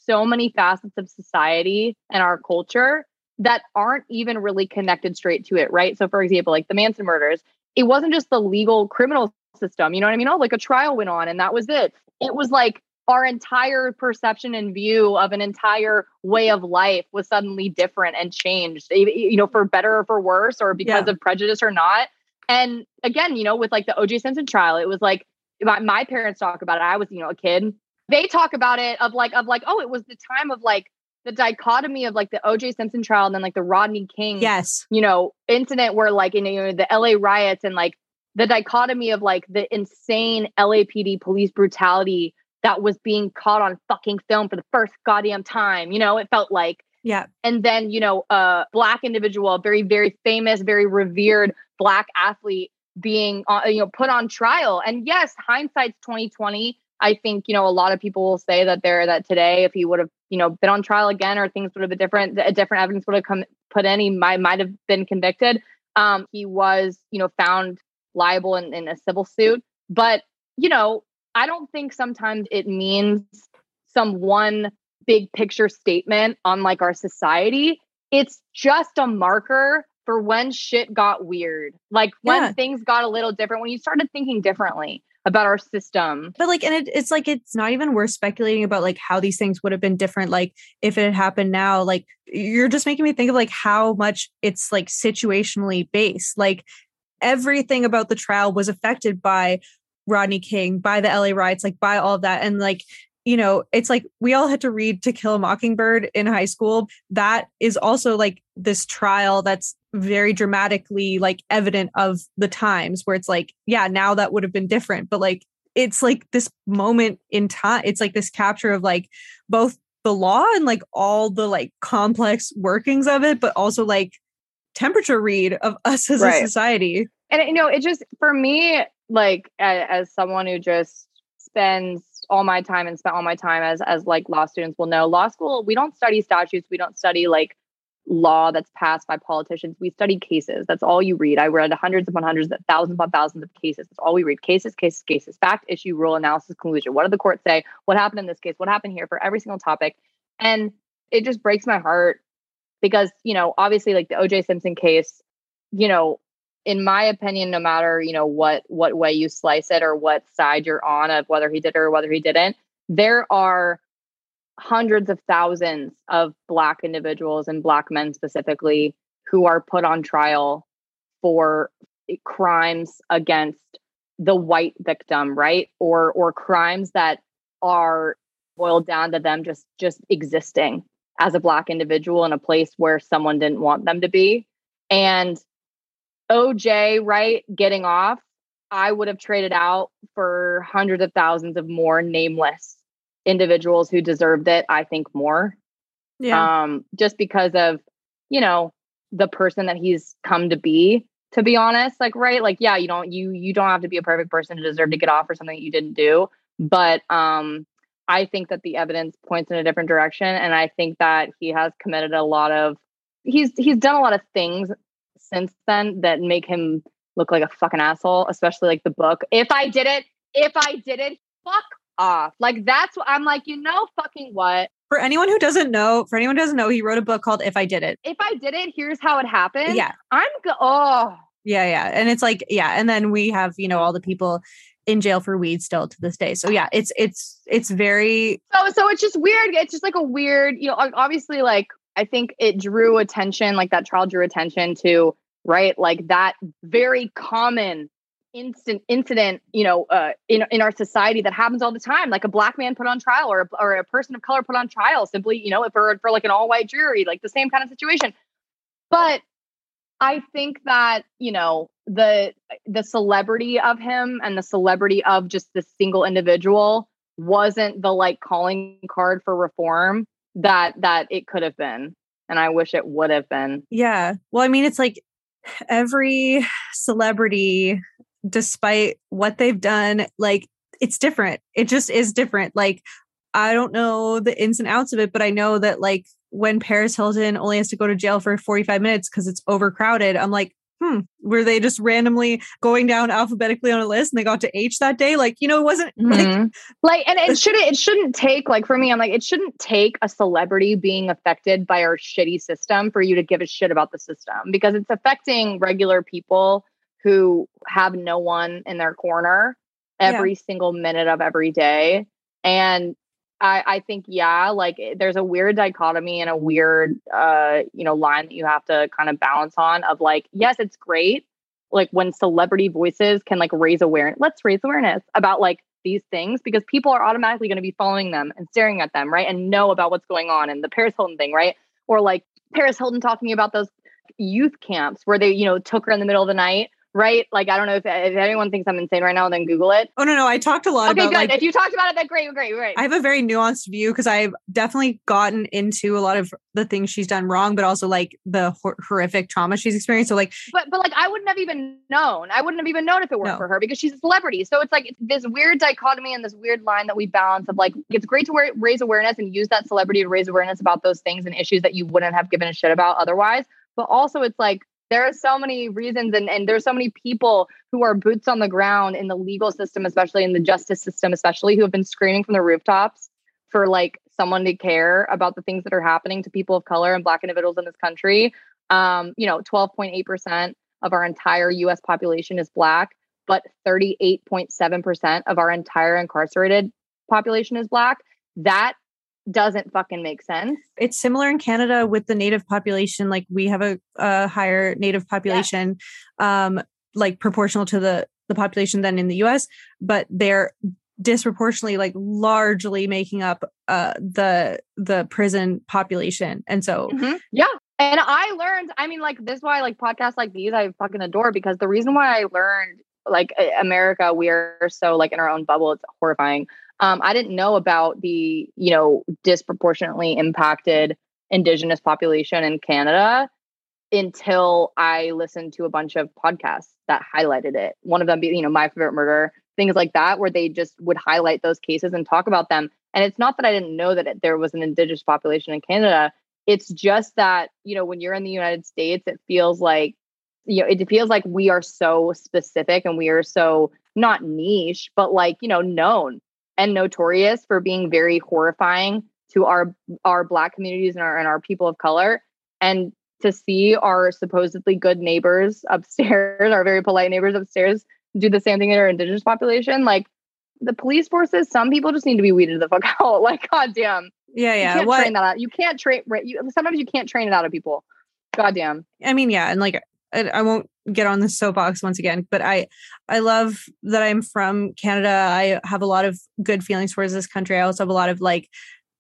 so many facets of society and our culture that aren't even really connected straight to it, right? So, for example, like the Manson murders, it wasn't just the legal criminal system, you know what I mean? Oh, like a trial went on and that was it. It was like our entire perception and view of an entire way of life was suddenly different and changed, you know, for better or for worse, or because yeah. of prejudice or not. And again, you know, with like the OJ Simpson trial, it was like my, my parents talk about it. I was, you know, a kid. They talk about it of like, of like, oh, it was the time of like the dichotomy of like the OJ Simpson trial and then like the Rodney King, yes, you know, incident where like in you know the LA riots and like the dichotomy of like the insane LAPD police brutality that was being caught on fucking film for the first goddamn time. You know, it felt like yeah. And then, you know, a black individual, very, very famous, very revered black athlete being, uh, you know, put on trial. And yes, hindsight's 2020. I think, you know, a lot of people will say that there that today, if he would have, you know, been on trial again or things would have been different, a different evidence would have come put in, he might might have been convicted. Um, he was, you know, found liable in, in a civil suit. But, you know, I don't think sometimes it means some one big picture statement on like our society. It's just a marker for when shit got weird. Like when yeah. things got a little different, when you started thinking differently about our system. But like, and it, it's like, it's not even worth speculating about like how these things would have been different. Like if it had happened now, like you're just making me think of like how much it's like situationally based. Like everything about the trial was affected by Rodney King, by the LA riots, like by all of that. And like, you know, it's like we all had to read To Kill a Mockingbird in high school. That is also like this trial that's very dramatically like evident of the times where it's like, yeah, now that would have been different. But like, it's like this moment in time. It's like this capture of like both the law and like all the like complex workings of it, but also like temperature read of us as right. a society. And you know, it just for me, like as, as someone who just spends all my time and spent all my time as as like law students will know, law school we don't study statutes, we don't study like law that's passed by politicians. We study cases. That's all you read. I read hundreds upon hundreds, thousands upon thousands of cases. That's all we read. Cases, cases, cases. Fact, issue, rule, analysis, conclusion. What did the court say? What happened in this case? What happened here for every single topic? And it just breaks my heart because, you know, obviously like the OJ Simpson case, you know, in my opinion, no matter you know what what way you slice it or what side you're on of whether he did it or whether he didn't, there are hundreds of thousands of black individuals and black men specifically who are put on trial for crimes against the white victim right? Or or crimes that are boiled down to them just just existing as a black individual in a place where someone didn't want them to be. And oj right getting off i would have traded out for hundreds of thousands of more nameless individuals who deserved it, I think more. Yeah. Um, just because of, you know, the person that he's come to be, to be honest. Like, right, like, yeah, you don't you you don't have to be a perfect person to deserve to get off for something that you didn't do. But um I think that the evidence points in a different direction. And I think that he has committed a lot of he's he's done a lot of things since then that make him look like a fucking asshole, especially like the book. If I did it, if I did it, fuck off. Like that's what I'm like, you know, fucking what? For anyone who doesn't know, for anyone who doesn't know, he wrote a book called If I Did It. If I did it, here's how it happened. Yeah. I'm go- oh Yeah, yeah. And it's like, yeah. And then we have, you know, all the people in jail for weed still to this day. So yeah, it's it's it's very so so it's just weird. It's just like a weird, you know, obviously like I think it drew attention, like that trial drew attention to, right? Like that very common instant incident, you know, uh, in in our society that happens all the time, like a black man put on trial or a, or a person of color put on trial, simply, you know, for for like an all white jury, like the same kind of situation. But I think that you know the the celebrity of him and the celebrity of just the single individual wasn't the like calling card for reform that that it could have been and i wish it would have been yeah well i mean it's like every celebrity despite what they've done, like it's different. It just is different. Like I don't know the ins and outs of it, but I know that like when Paris Hilton only has to go to jail for 45 minutes because it's overcrowded, I'm like, hmm, were they just randomly going down alphabetically on a list and they got to H that day? Like, you know, it wasn't mm-hmm. like, like and it shouldn't it shouldn't take like for me, I'm like, it shouldn't take a celebrity being affected by our shitty system for you to give a shit about the system because it's affecting regular people who have no one in their corner every yeah. single minute of every day. And I, I think, yeah, like eh, there's a weird dichotomy and a weird, uh, you know, line that you have to kind of balance on of like, yes, it's great. Like when celebrity voices can like raise awareness, let's raise awareness about like these things because people are automatically going to be following them and staring at them, right? And know about what's going on and the Paris Hilton thing, right? Or like Paris Hilton talking about those youth camps where they, you know, took her in the middle of the night right? Like, I don't know if, if anyone thinks I'm insane right now, then Google it. Oh, no, no. I talked a lot okay, about good. Like, if you talked about it, then great, great, great. I have a very nuanced view because I've definitely gotten into a lot of the things she's done wrong, but also like the hor- horrific trauma she's experienced. So, like, but, but like, I wouldn't have even known. I wouldn't have even known if it weren't no. for her because she's a celebrity. So it's like it's this weird dichotomy and this weird line that we balance of like, it's great to wear, raise awareness and use that celebrity to raise awareness about those things and issues that you wouldn't have given a shit about otherwise. But also, it's like, there are so many reasons and, and there's so many people who are boots on the ground in the legal system especially in the justice system especially who have been screaming from the rooftops for like someone to care about the things that are happening to people of color and black individuals in this country. Um, you know 12.8% of our entire us population is black but 38.7% of our entire incarcerated population is black. That doesn't fucking make sense. It's similar in Canada with the native population. Like we have a, a higher native population, yeah. um, like proportional to the the population than in the U.S. But they're disproportionately, like largely making up uh, the the prison population. And so, mm-hmm. yeah. And I learned. I mean, like this is why like podcasts like these I fucking adore because the reason why I learned like America, we are so like in our own bubble. It's horrifying um, I didn't know about the, you know, disproportionately impacted indigenous population in Canada until I listened to a bunch of podcasts that highlighted it. One of them being, you know, My Favorite Murder, things like that, where they just would highlight those cases and talk about them. And it's not that I didn't know that it, there was an indigenous population in Canada. It's just that, you know, when you're in the United States, it feels like, you know, it feels like we are so specific and we are so not niche, but like, you know, known and notorious for being very horrifying to our our black communities and our and our people of color and to see our supposedly good neighbors upstairs, our very polite neighbors upstairs, do the same thing to our indigenous population. Like the police forces, some people just need to be weeded the fuck out. Like, goddamn. Yeah, You yeah. can't What train that out. You can't train. right, You, sometimes you can't train it out of people. Goddamn. I mean, yeah, and like I, won't get on the soapbox once again, but I I love that I'm from Canada. I have a lot of good feelings towards this country. I also have a lot of like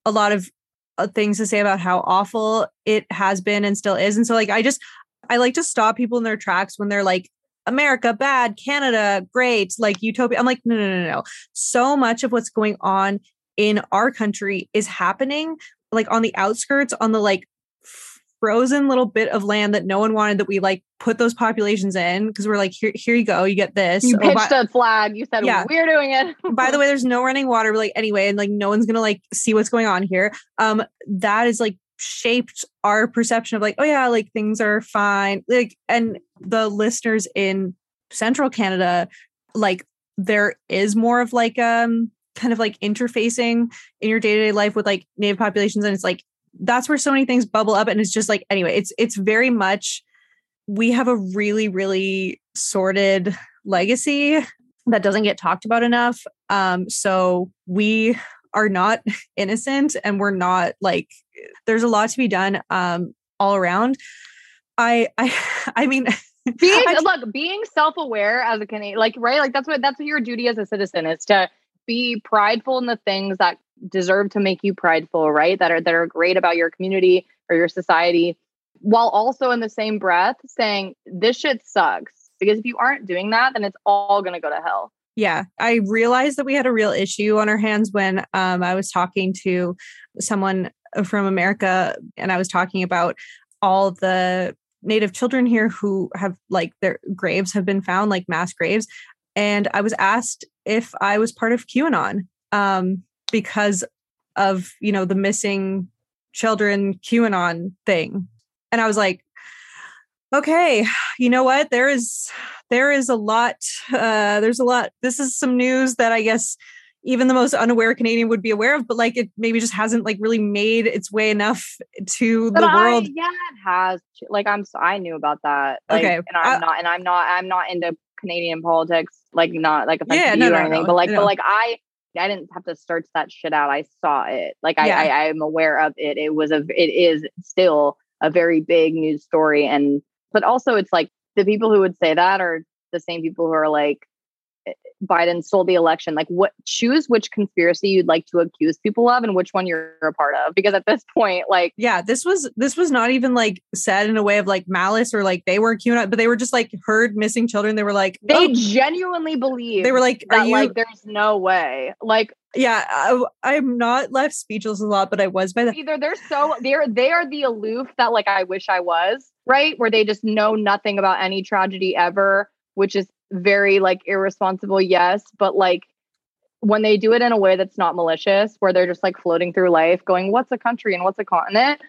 a lot of uh, things to say about how awful it has been and still is. And so like I just I like to stop people in their tracks when they're like America bad, Canada great, like utopia. I'm like no no no no. So much of what's going on in our country is happening like on the outskirts on the like frozen little bit of land that no one wanted that we like put those populations in because we're like here here you go you get this You Oh, by- pitched a flag. You said Yeah. we're doing it. by the way there's no running water but, like anyway and like no one's gonna like see what's going on here um that is like shaped our perception of like oh yeah like things are fine like and the listeners in central canada like there is more of like um kind of like interfacing in your day-to-day life with like native populations and it's like that's where so many things bubble up and it's just like anyway it's it's very much we have a really really sordid legacy that doesn't get talked about enough. Um so we are not innocent and we're not like there's a lot to be done um all around. I i i mean being I- look being self-aware as a canadian like right like that's what that's what your duty as a citizen is to be prideful in the things that deserve to make you prideful right? That are that are great about your community or your society while also in the same breath saying this shit sucks. Because if you aren't doing that then it's all going to go to hell. Yeah i realized that we had a real issue on our hands when um, i was talking to someone from america and i was talking about all the native children here who have like their graves have been found like mass graves and i was asked if i was part of qanon um, because of you know the missing children qanon thing. And i was like okay you know what? There is there is a lot uh there's a lot this is some news that i guess even the most unaware canadian would be aware of but like it maybe just hasn't like really made its way enough to the I- world. yeah it has. Like i'm i knew about that. Like, Okay, and i'm I- not and i'm not i'm not into canadian politics like not like offensive Yeah, no, you or no, anything no, but like no. but like i I didn't have to search that shit out. I saw it. Like I, Yeah. I, I am aware of it. It was a, it is still a very big news story. And, but also it's like the people who would say that are the same people who are like, Biden stole the election. Like, what choose which conspiracy you'd like to accuse people of and which one you're a part of. Because at this point, like, yeah this was this was not even like said in a way of like malice or like they were QAnon, but they were just like heard missing children they were like they oh, genuinely believe they were like are that you like there's no way. Like, yeah I, i'm not left speechless a lot but i was by the either they're so they're they are the aloof that like I wish I was, right? Where they just know nothing about any tragedy ever, which is very like irresponsible, yes, but like when they do it in a way that's not malicious, where they're just like floating through life going, what's a country and what's a continent?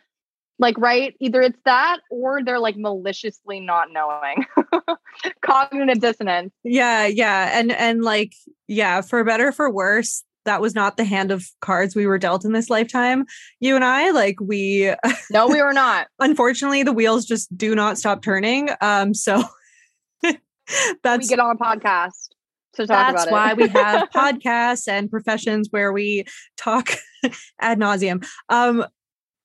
Like, right? Either it's that or they're like maliciously not knowing. Cognitive dissonance. yeah yeah and and like yeah for better for worse that was not the hand of cards we were dealt in this lifetime you and i like we No, we were not. unfortunately the wheels just do not stop turning um so we that's get on a podcast to talk that's why we have podcasts and professions where we talk ad nauseum. Um,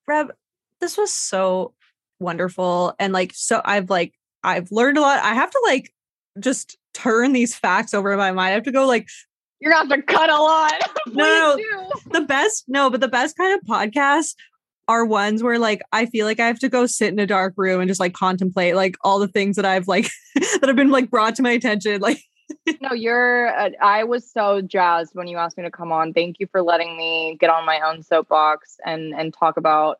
Reb, this was so wonderful, and like, so I've like I've learned a lot. I have to like just turn these facts over in my mind. I have to go like You're gonna have to cut a lot. No. do. the best. No, but the best kind of podcasts are ones where like I feel like I have to go sit in a dark room and just like contemplate like all the things that I've like that have been like brought to my attention. Like No, you're. Uh, I was so jazzed when you asked me to come on. Thank you for letting me get on my own soapbox and and talk about,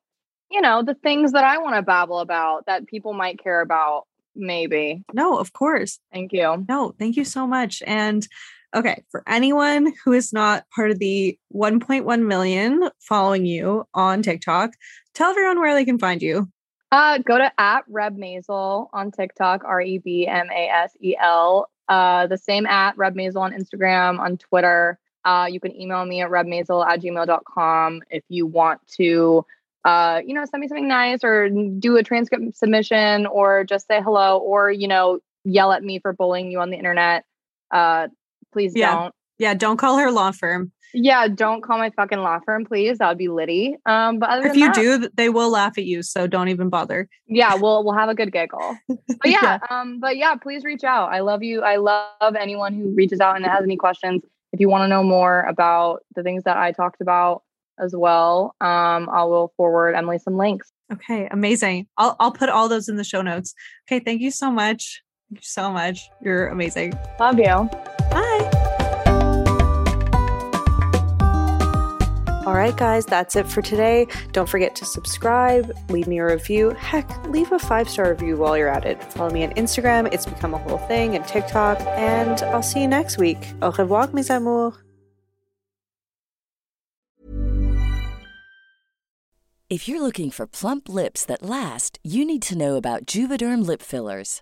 you know, the things that I want to babble about that people might care about. Maybe. no, of course. Thank you. No, thank you so much. And okay, for anyone who is not part of the 1.1 million following you on TikTok, tell everyone where they can find you. Uh, go to at Reb Masel on TikTok, R E B M A S E L. Uh, the same at Reb Masel on Instagram, on Twitter. Uh, you can email me at rebmasel at gmail.com if you want to uh, you know, send me something nice or do a transcript submission or just say hello or, you know, yell at me for bullying you on the internet. Uh, please Yeah. don't. Yeah, don't call her law firm. Yeah, don't call my fucking law firm, please. That would be Liddy. Um, but other If you that, do, they will laugh at you, so don't even bother. yeah, we'll we'll have a good giggle. But yeah, um, but yeah, please reach out. I love you. I love anyone who reaches out and has any questions. If you want to know more about the things that I talked about as well, um, I will forward Emily some links. Okay, amazing. I'll I'll put all those in the show notes. Okay, thank you so much. Thank you so much. You're amazing. Love you. All right, guys, that's it for today. Don't forget to subscribe, leave me a review. Heck, leave a five star review while you're at it. Follow me on Instagram, it's become a whole thing, and TikTok. And I'll see you next week. Au revoir, mes amours. If you're looking for plump lips that last, you need to know about Juvederm lip fillers.